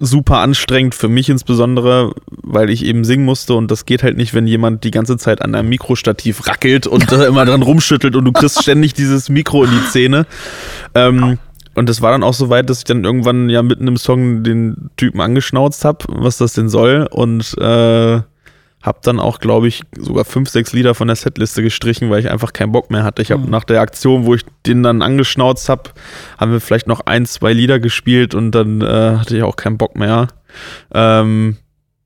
super anstrengend für mich insbesondere, weil ich eben singen musste und das geht halt nicht, wenn jemand die ganze Zeit an einem Mikrostativ rackelt und äh, immer dran rumschüttelt und du kriegst *laughs* ständig dieses Mikro in die Zähne. Ähm, und das war dann auch so weit, dass ich dann irgendwann ja mitten im Song den Typen angeschnauzt habe, was das denn soll und äh, Hab dann auch, glaube ich, sogar fünf, sechs Lieder von der Setliste gestrichen, weil ich einfach keinen Bock mehr hatte. Ich habe Mhm. nach der Aktion, wo ich den dann angeschnauzt habe, haben wir vielleicht noch ein, zwei Lieder gespielt und dann äh, hatte ich auch keinen Bock mehr. Ähm,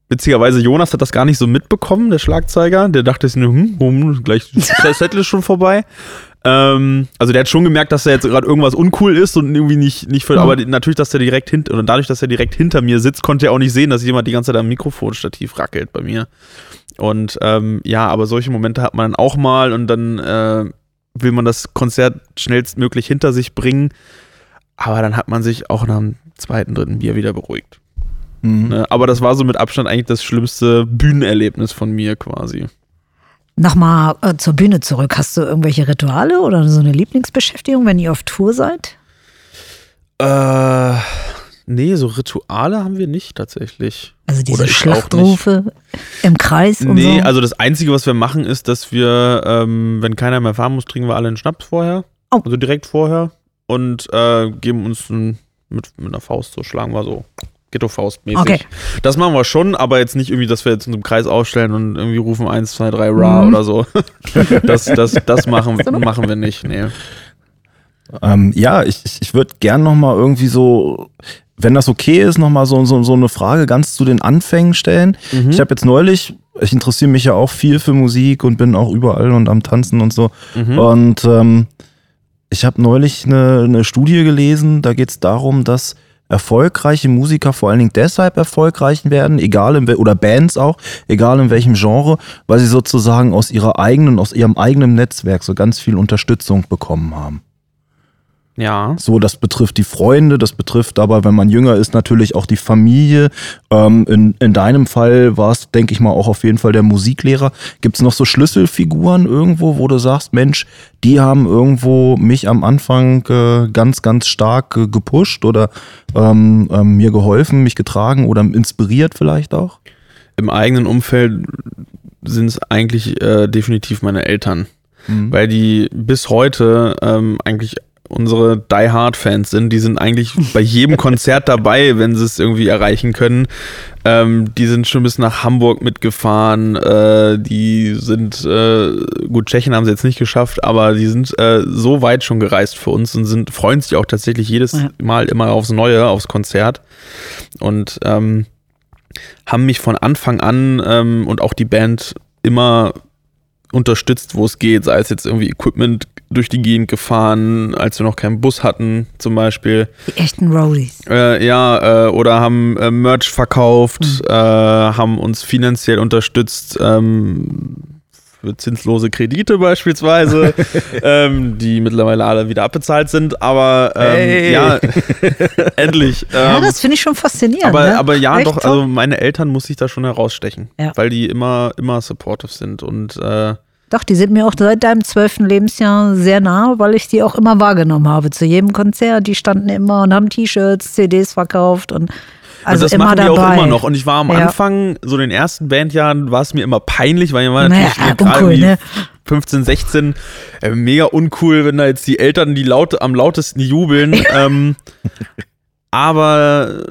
witzigerweise, Jonas hat das gar nicht so mitbekommen, der Schlagzeuger. Der dachte sich nur, hm, hm, gleich ist der *laughs* Setlist schon vorbei. Ähm, also der hat schon gemerkt, dass da jetzt gerade irgendwas uncool ist und irgendwie nicht, nicht für, Ja. aber natürlich, dass er direkt hinter, oder dadurch, dass er direkt hinter mir sitzt, konnte er auch nicht sehen, dass jemand die ganze Zeit am Mikrofonstativ rackelt bei mir. Und ähm, ja, aber solche Momente hat man dann auch mal und dann äh, will man das Konzert schnellstmöglich hinter sich bringen. Aber dann hat man sich auch nach dem zweiten, dritten Bier wieder beruhigt. Mhm. Ne? Aber das war so mit Abstand eigentlich das schlimmste Bühnenerlebnis von mir quasi. Nochmal äh, zur Bühne zurück. Hast du irgendwelche Rituale oder so eine Lieblingsbeschäftigung, wenn ihr auf Tour seid? Äh, nee, so Rituale haben wir nicht tatsächlich. Also diese Schlachtrufe im Kreis und Nee, so? also das Einzige, was wir machen, ist, dass wir, ähm, wenn keiner mehr fahren muss, trinken wir alle einen Schnaps vorher. Oh. Also direkt vorher. Und äh, geben uns ein, mit, mit einer Faust, so schlagen wir so. Ghetto-Faust-mäßig. Okay. Das machen wir schon, aber jetzt nicht irgendwie, dass wir jetzt in einem Kreis aufstellen und irgendwie rufen 1, 2, 3, Ra Mhm. oder so. *laughs* Das, das, das machen, machen wir nicht, nee. Ähm, ja, ich, ich, würde gern noch mal irgendwie so, wenn das okay ist, noch mal so, so, so eine Frage ganz zu den Anfängen stellen. Mhm. Ich habe jetzt neulich, ich interessiere mich ja auch viel für Musik und bin auch überall und am Tanzen und so. Mhm. Und ähm, ich habe neulich eine, eine Studie gelesen, da geht es darum, dass erfolgreiche Musiker vor allen Dingen deshalb erfolgreich werden, egal in oder Bands auch, egal in welchem Genre, weil sie sozusagen aus ihrer eigenen, aus ihrem eigenen Netzwerk so ganz viel Unterstützung bekommen haben. Ja. So, das betrifft die Freunde, das betrifft aber, wenn man jünger ist, natürlich auch die Familie. Ähm, in, in deinem Fall war es, denke ich mal, auch auf jeden Fall der Musiklehrer. Gibt es noch so Schlüsselfiguren irgendwo, wo du sagst, Mensch, die haben irgendwo mich am Anfang äh, ganz, ganz stark äh, gepusht oder ähm, ähm, mir geholfen, mich getragen oder inspiriert vielleicht auch? Im eigenen Umfeld sind es eigentlich äh, definitiv meine Eltern. Mhm. weil die bis heute ähm, eigentlich unsere Die Hard Fans sind. Die sind eigentlich bei jedem Konzert dabei, wenn sie es irgendwie erreichen können. Ähm, die sind schon bis nach Hamburg mitgefahren. Äh, die sind, äh, gut, Tschechien haben sie jetzt nicht geschafft, aber die sind äh, so weit schon gereist für uns und sind, freuen sich auch tatsächlich jedes Ja. Mal immer aufs Neue, aufs Konzert. Und ähm, haben mich von Anfang an ähm, und auch die Band immer unterstützt, wo es geht, sei es jetzt irgendwie Equipment durch die Gegend gefahren, als wir noch keinen Bus hatten, zum Beispiel. Die echten Roadies. Äh, ja, äh, oder haben äh, Merch verkauft, äh, haben uns finanziell unterstützt, ähm, für zinslose Kredite beispielsweise, *laughs* ähm, die mittlerweile alle wieder abbezahlt sind, aber ähm, Hey. ja, *laughs* endlich. Ja, ähm, das finde ich schon faszinierend. aber, ne? aber ja, Echt doch, also meine Eltern muss ich da schon herausstechen, Ja. weil die immer, immer supportive sind und äh, Doch, die sind mir auch seit deinem zwölften Lebensjahr sehr nah, weil ich die auch immer wahrgenommen habe. Zu jedem Konzert, die standen immer und haben T-Shirts, CDs verkauft und also und das immer machen die dabei. auch immer noch. Und ich war am Ja. Anfang, so den ersten Bandjahren, war es mir immer peinlich, weil ich war Naja, natürlich gerade uncool, irgendwie ne? 15, 16, äh, mega uncool, wenn da jetzt die Eltern die laut, am lautesten jubeln. ähm, aber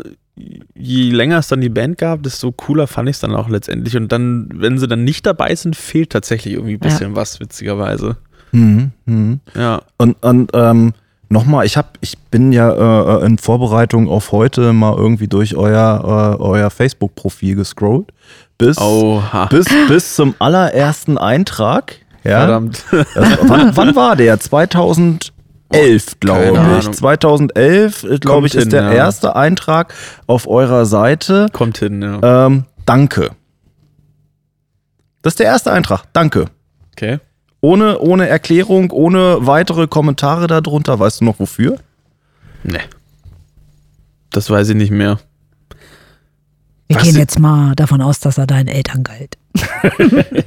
je länger es dann die Band gab, desto cooler fand ich es dann auch letztendlich. Und dann, wenn sie dann nicht dabei sind, fehlt tatsächlich irgendwie ein bisschen was, witzigerweise. Mhm. Mhm. Ja. Und, und ähm, nochmal, ich hab, ich bin ja äh, in Vorbereitung auf heute mal irgendwie durch euer, äh, euer Facebook-Profil gescrollt. Bis, Oha. bis, bis zum allerersten Eintrag. Ja, Verdammt. Das, wann, wann war der? 2011, glaube Keine ich. Ahnung. 2011, glaube Kommt ich, ist hin, der ja. erste Eintrag auf eurer Seite. Kommt hin, ja. Ähm, danke. Das ist der erste Eintrag. Danke. Okay. Ohne, ohne Erklärung, ohne weitere Kommentare darunter. Weißt du noch wofür? Nee. Das weiß ich nicht mehr. Wir Was gehen jetzt mal davon aus, dass er deinen Eltern galt. *laughs*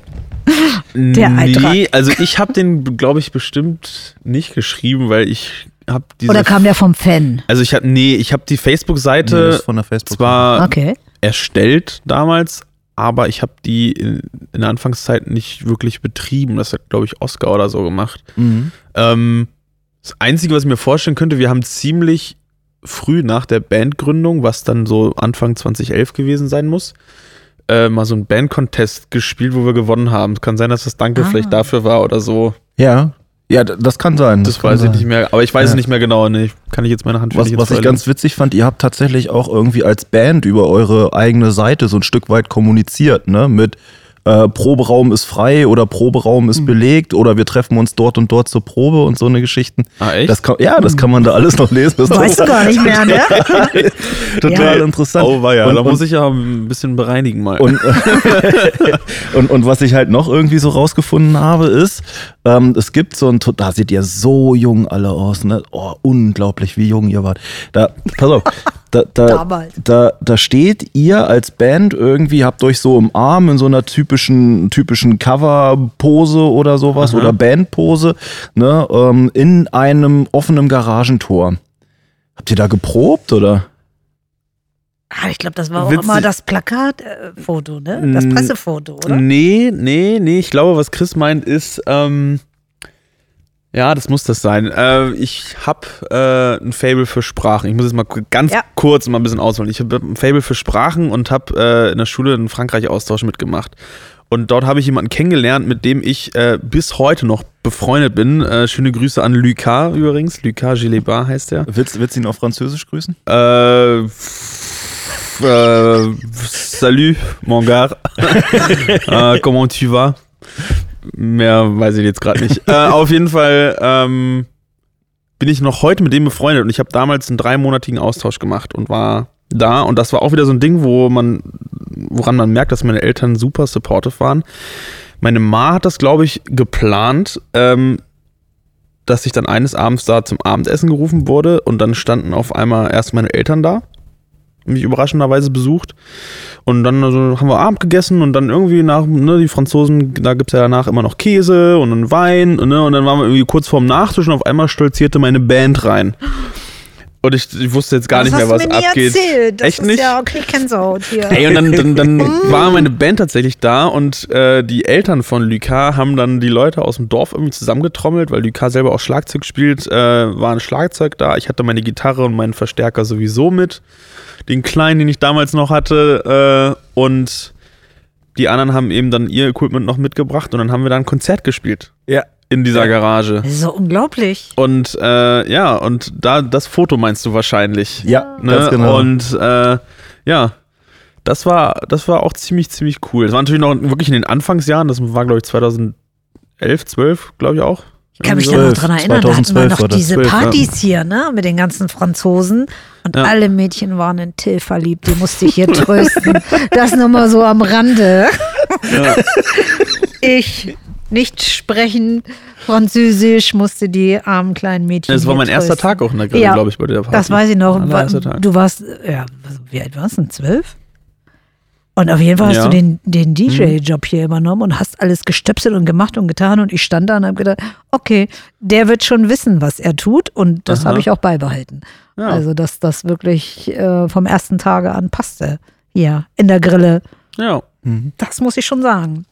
Der nee, Eintrag. also ich habe den, glaube ich, bestimmt nicht geschrieben, weil ich habe diese. Oder kam der vom Fan? also ich habe, nee, ich habe die Nee, Facebook-Seite der Facebook. zwar Okay. erstellt damals, aber ich habe die in, in der Anfangszeit nicht wirklich betrieben. Das hat, glaube ich, Oscar oder so gemacht. Mhm. Ähm, das Einzige, was ich mir vorstellen könnte, wir haben ziemlich früh nach der Bandgründung, was dann so Anfang 2011 gewesen sein muss, äh, mal so einen Band-Contest gespielt, wo wir gewonnen haben. Kann sein, dass das Danke Ah. vielleicht dafür war oder so. Ja. Ja, das kann sein. Das, kann weiß ich sein. nicht mehr. Aber ich weiß Ja. es nicht mehr genau. Nee, kann ich jetzt meine Hand Was, was ich ganz witzig fand, ihr habt tatsächlich auch irgendwie als Band über eure eigene Seite so ein Stück weit kommuniziert, ne? Mit äh, Proberaum ist frei oder Proberaum ist belegt oder wir treffen uns dort und dort zur Probe und so eine Geschichten. Ah, echt? Das kann, ja, das kann man da alles noch lesen. Das Weißt du gar nicht mehr, ne? *laughs* total Ja. interessant. Oh, war ja. Und- da muss ich ja ein bisschen bereinigen mal. Und, *laughs* und, und was ich halt noch irgendwie so rausgefunden habe, ist, ähm, es gibt so ein, da seht ihr so jung alle aus, ne? Oh, unglaublich, wie jung ihr wart. Da, pass auf, da, da, da, da steht ihr als Band irgendwie, habt euch so im Arm in so einer typischen, typischen Cover-Pose oder sowas oder Bandpose, ne? Ähm, in einem offenen Garagentor. Habt ihr da geprobt oder? Ah, ich glaube, das war auch Witzig. immer das Plakatfoto, ne? Das Pressefoto, oder? Nee, nee, nee. Ich glaube, was Chris meint, ist, ähm, ja, das muss das sein. Äh, ich habe äh, ein Fable für Sprachen. Ich muss jetzt mal ganz Ja. kurz mal ein bisschen ausholen. Ich habe ein Fable für Sprachen und habe äh, in der Schule einen Frankreich-Austausch mitgemacht. Und dort habe ich jemanden kennengelernt, mit dem ich äh, bis heute noch befreundet bin. Äh, schöne Grüße an Lucas übrigens. Lucas Gilebart heißt er. Willst, willst du ihn auf Französisch grüßen? Äh, äh, salut, mon gars. *laughs* *laughs* äh, comment tu vas? Mehr weiß ich jetzt gerade nicht. *laughs* äh, auf jeden Fall ähm, bin ich noch heute mit dem befreundet und ich habe damals einen dreimonatigen Austausch gemacht und war da und das war auch wieder so ein Ding, wo man, woran man merkt, dass meine Eltern super supportive waren. Meine Ma hat das, glaube ich, geplant, ähm, dass ich dann eines Abends da zum Abendessen gerufen wurde und dann standen auf einmal erst meine Eltern da, mich überraschenderweise besucht. Und dann also, haben wir Abend gegessen und dann irgendwie nach, ne, die Franzosen, da gibt es ja danach immer noch Käse und einen Wein, ne, und dann waren wir irgendwie kurz vorm Nachtisch und auf einmal stolzierte meine Band rein. Und ich, ich wusste jetzt gar das nicht mehr, was abgeht. Erzählt. Das Echt ist nicht? Ja, okay, Gänsehaut hier. Ey, und dann, dann, dann *laughs* war meine Band tatsächlich da und äh, die Eltern von Lucas haben dann die Leute aus dem Dorf irgendwie zusammengetrommelt, weil Lucas selber auch Schlagzeug spielt, äh, war ein Schlagzeug da. Ich hatte meine Gitarre und meinen Verstärker sowieso mit. Den kleinen, den ich damals noch hatte. Äh, und die anderen haben eben dann ihr Equipment noch mitgebracht und dann haben wir da ein Konzert gespielt. Ja. In dieser Garage. Das ist so unglaublich. Und äh, ja, und da das Foto meinst du wahrscheinlich. Ja, Ne? ganz genau. Und äh, ja, das war, das war auch ziemlich, ziemlich cool. Das war natürlich noch wirklich in den Anfangsjahren, das war, glaube ich, 2011, 12, glaube ich auch. Ich kann mich da noch 12, dran erinnern, da hatten wir 2012 noch diese 12, ja. Partys hier, ne, mit den ganzen Franzosen. Und Ja. alle Mädchen waren in Till verliebt, die musste ich hier trösten. Das nur mal so am Rande. Ja. Ich, nicht sprechen Französisch, musste die armen kleinen Mädchen Das war mein erster trösten. Tag auch in der Grille, Ja, glaube ich, bei der Party. Das weiß ich noch. Du warst, ja, wie alt warst du? Zwölf? Und auf jeden Fall hast Ja. Mhm. du den, den DJ-Job hier übernommen und hast alles gestöpselt und gemacht und getan. Und ich stand da und habe gedacht, okay, der wird schon wissen, was er tut. Und das habe ich auch beibehalten. Ja. Also, dass das wirklich äh, vom ersten Tage an passte. Ja, in der Grille. Ja. Das muss ich schon sagen.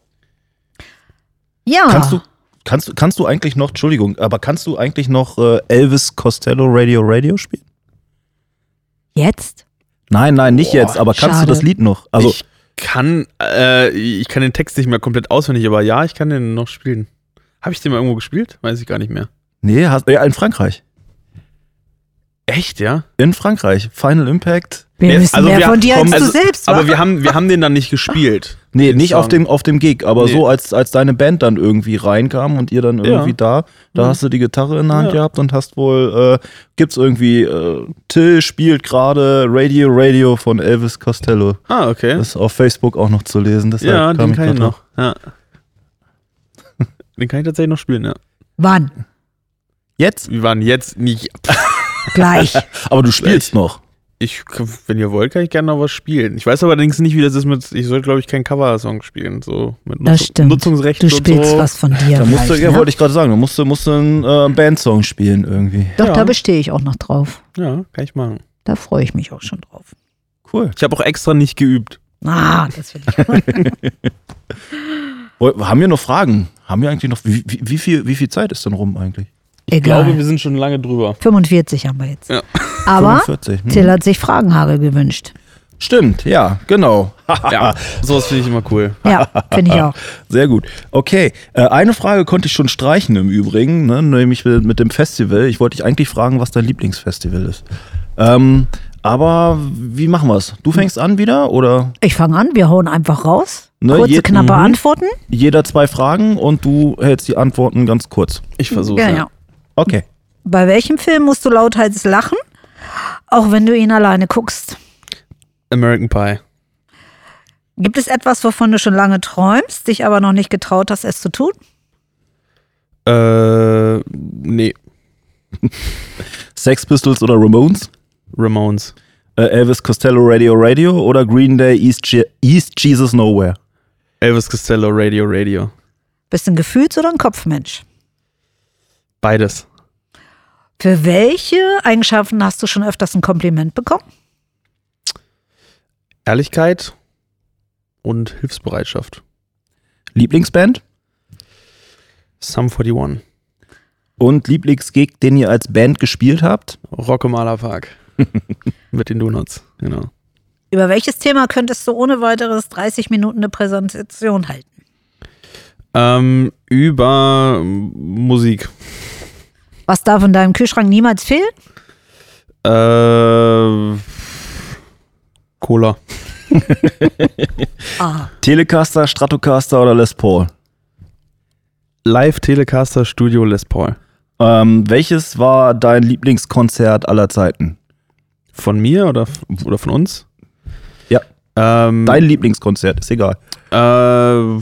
Ja. Kannst du, kannst, du- kannst du eigentlich noch, Entschuldigung, aber kannst du eigentlich noch äh, Elvis Costello Radio Radio spielen? Jetzt? Nein, nein, nicht Boah, jetzt, aber kannst schade. du das Lied noch? Also, ich kann, äh, ich kann den Text nicht mehr komplett auswendig, aber ja, ich kann den noch spielen. Habe ich den mal irgendwo gespielt? Weiß ich gar nicht mehr. nee, hast, ja, in Frankreich. Echt, ja? In Frankreich. Final Impact. Wir Nee, wissen also mehr wir- von dir als komm, du also- selbst. Aber wa? wir haben, wir haben den dann nicht gespielt. *laughs* Nee, nicht auf dem, auf dem Gig, aber Nee. so als, als deine Band dann irgendwie reinkam und ihr dann irgendwie Ja. da, da Mhm. hast du die Gitarre in der Hand Ja. gehabt und hast wohl, äh, gibt's irgendwie, äh, Till spielt gerade Radio Radio von Elvis Costello. Ah, okay. Das ist auf Facebook auch noch zu lesen. Deshalb ja, kam den ich kann ich noch. Ja. den kann ich tatsächlich noch spielen, ja. Wann? Jetzt? Wir waren jetzt nicht. Gleich. *laughs* Aber du spielst noch. Ich, wenn ihr wollt, kann ich gerne noch was spielen. Ich weiß allerdings nicht, wie das ist mit. Ich soll, glaube ich, keinen Cover-Song spielen. So mit Das Nutz- stimmt. Nutzungsrecht Du und spielst so. was von dir. Da musst du, ja, ne? wollte ich gerade sagen, da musst du, musst du einen äh, Bandsong spielen irgendwie. Doch, Ja. da bestehe ich auch noch drauf. Ja, kann ich machen. Da freue ich mich auch schon drauf. Cool. Ich habe auch extra nicht geübt. Ah, das will ich. *laughs* Haben wir noch Fragen? Haben wir eigentlich noch, wie, wie, wie, viel, wie viel Zeit ist denn rum eigentlich? Ich Egal. glaube, wir sind schon lange drüber. 45 haben wir jetzt. Ja. Aber 45. Hm. Till hat sich Fragenhagel gewünscht. Stimmt, ja, genau. *laughs* Ja, sowas finde ich immer cool. *laughs* Ja, finde ich auch. Sehr gut. Okay, äh, eine Frage konnte ich schon streichen im Übrigen, ne, nämlich mit, dem Festival. Ich wollte dich eigentlich fragen, was dein Lieblingsfestival ist. Ähm, aber wie machen wir es? Du fängst an wieder oder Ich fange an, wir hauen einfach raus. Ne, Kurze, je- knappe Mhm. Antworten. jeder zwei Fragen und du hältst die Antworten ganz kurz? Ich versuche Ja, ja. ja. Okay. Bei welchem Film musst du lauthals lachen, auch wenn du ihn alleine guckst? American Pie. Gibt es etwas, wovon du schon lange träumst, dich aber noch nicht getraut hast, es zu tun? Äh, nee, *laughs* Sex Pistols oder Ramones? Ramones. Äh, Elvis Costello Radio Radio oder Green Day East, Je East Jesus Nowhere? Elvis Costello, Radio, Radio. Bist du ein Gefühls- oder ein Kopfmensch? Beides. Für welche Eigenschaften hast du schon öfters ein Kompliment bekommen? Ehrlichkeit und Hilfsbereitschaft. Lieblingsband? Sum 41. Und Lieblingsgig, den ihr als Band gespielt habt? Rock im Maler Park. *laughs* Mit den Donuts, genau. Über welches Thema könntest du ohne weiteres 30 Minuten eine Präsentation halten? Ähm, über Musik. Was darf in deinem Kühlschrank niemals fehlen? Äh, Cola. Ah, Telecaster, Stratocaster oder Les Paul? Live Telecaster Studio Les Paul. Ähm, welches war dein Lieblingskonzert aller Zeiten? Von mir oder, oder von uns? Ja. Ähm, Dein Lieblingskonzert, ist egal. äh,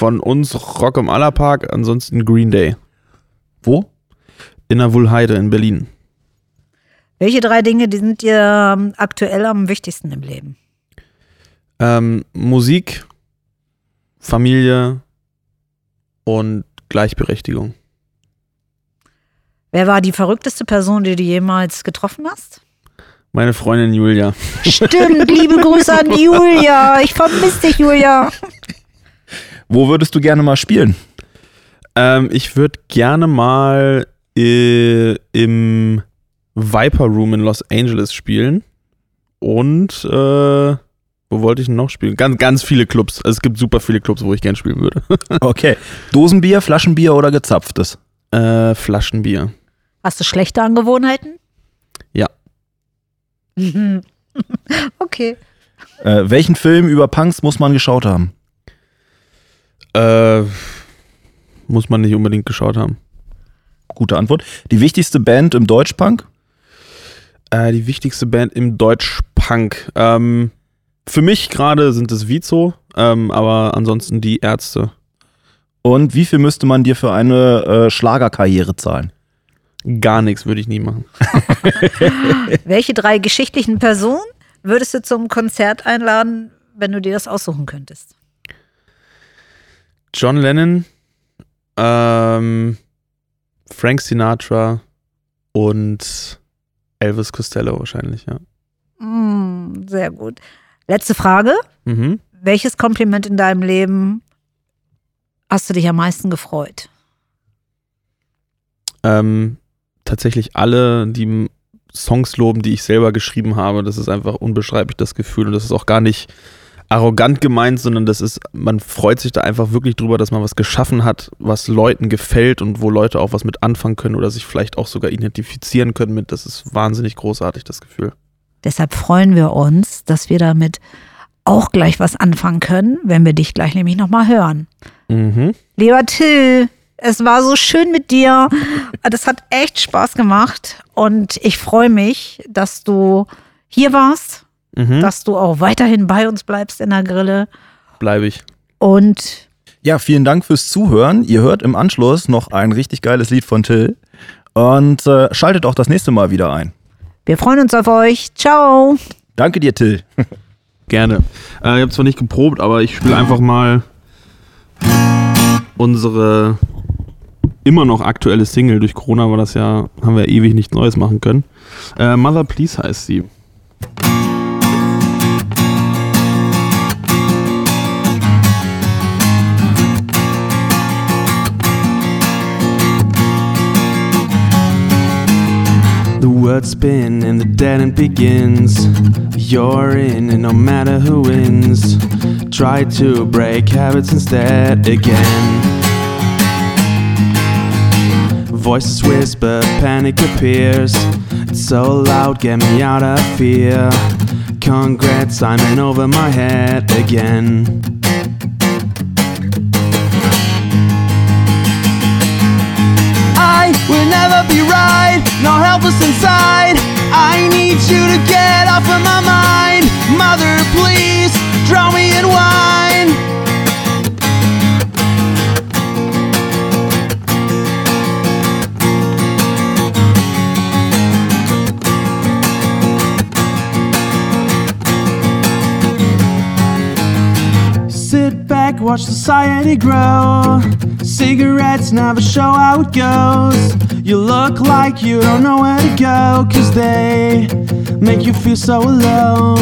von uns Rock im Allerpark, ansonsten Green Day. Wo? In der Wuhlheide in Berlin. welche drei Dinge die sind dir ähm, aktuell am wichtigsten im Leben? Ähm, Musik, Familie und Gleichberechtigung. Wer war die verrückteste Person, die du jemals getroffen hast? Meine Freundin Julia. Stimmt, liebe Grüße an Julia. Ich vermisse dich, Julia. *laughs* Wo würdest du gerne mal spielen? Ähm, ich würde gerne mal äh, im Viper Room in Los Angeles spielen. Und äh, wo wollte ich denn noch spielen? Ganz, ganz viele Clubs. Also es gibt super viele Clubs, wo ich gerne spielen würde. *laughs* Okay. Dosenbier, Flaschenbier oder gezapftes? äh, Flaschenbier. Hast du schlechte Angewohnheiten? Ja. *laughs* Okay. Äh, welchen Film über Punks muss man geschaut haben? Äh, muss man nicht unbedingt geschaut haben. Gute Antwort. Die wichtigste Band im Deutschpunk? Äh, die wichtigste Band im Deutschpunk. Ähm, für mich gerade sind es Vizo, ähm, aber ansonsten die Ärzte. Und wie viel müsste man dir für eine äh, Schlagerkarriere zahlen? Gar nichts würde ich nie machen. *laughs* Welche drei geschichtlichen Personen würdest du zum Konzert einladen, wenn du dir das aussuchen könntest? John Lennon, ähm, Frank Sinatra und Elvis Costello wahrscheinlich, ja. Mm, sehr gut. Letzte Frage. Mhm. Welches Kompliment in deinem Leben hast du dich am meisten gefreut? Ähm, tatsächlich alle, die Songs loben, die ich selber geschrieben habe, das ist einfach unbeschreiblich das Gefühl und das ist auch gar nicht arrogant gemeint, sondern das ist, man freut sich da einfach wirklich drüber, dass man was geschaffen hat, was Leuten gefällt und wo Leute auch was mit anfangen können oder sich vielleicht auch sogar identifizieren können mit. Das ist wahnsinnig großartig, das Gefühl. Deshalb freuen wir uns, dass wir damit auch gleich was anfangen können, wenn wir dich gleich nämlich nochmal hören. Mhm. Lieber Till, es war so schön mit dir. Das hat echt Spaß gemacht und ich freue mich, dass du hier warst, Mhm. dass du auch weiterhin bei uns bleibst in der Grille Bleibe ich. und Ja, vielen Dank fürs Zuhören. Ihr hört im Anschluss noch ein richtig geiles Lied von Till. Und äh, schaltet auch das nächste Mal wieder ein. wir freuen uns auf euch. Ciao. Danke dir, Till. *laughs* Gerne. Äh, ich habe zwar nicht geprobt, aber ich spiele einfach mal unsere immer noch aktuelle Single. Durch Corona war das ja, haben wir ewig nichts Neues machen können. Äh, Mother Please heißt sie. Word spin and the dead end begins. You're in, and no matter who wins, try to break habits instead again. Voices whisper, panic appears. It's so loud, get me out of fear. Congrats, I'm in over my head again. Will never be right, no helpless inside. I need you to get off of my mind. Mother, please, drown me in wine. Sit back, watch society grow. Cigarettes never show how it goes. You look like you don't know where to go, cause they make you feel so alone.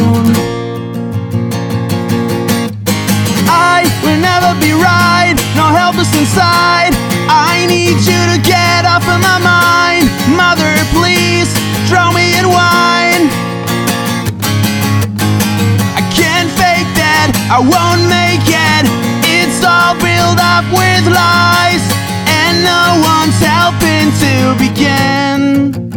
I will never be right, no helpless inside. I need you to get off of my mind. Mother, please, drown me in wine. I can't fake that, I won't make it. It's all built up with lies, and no one's helping to begin.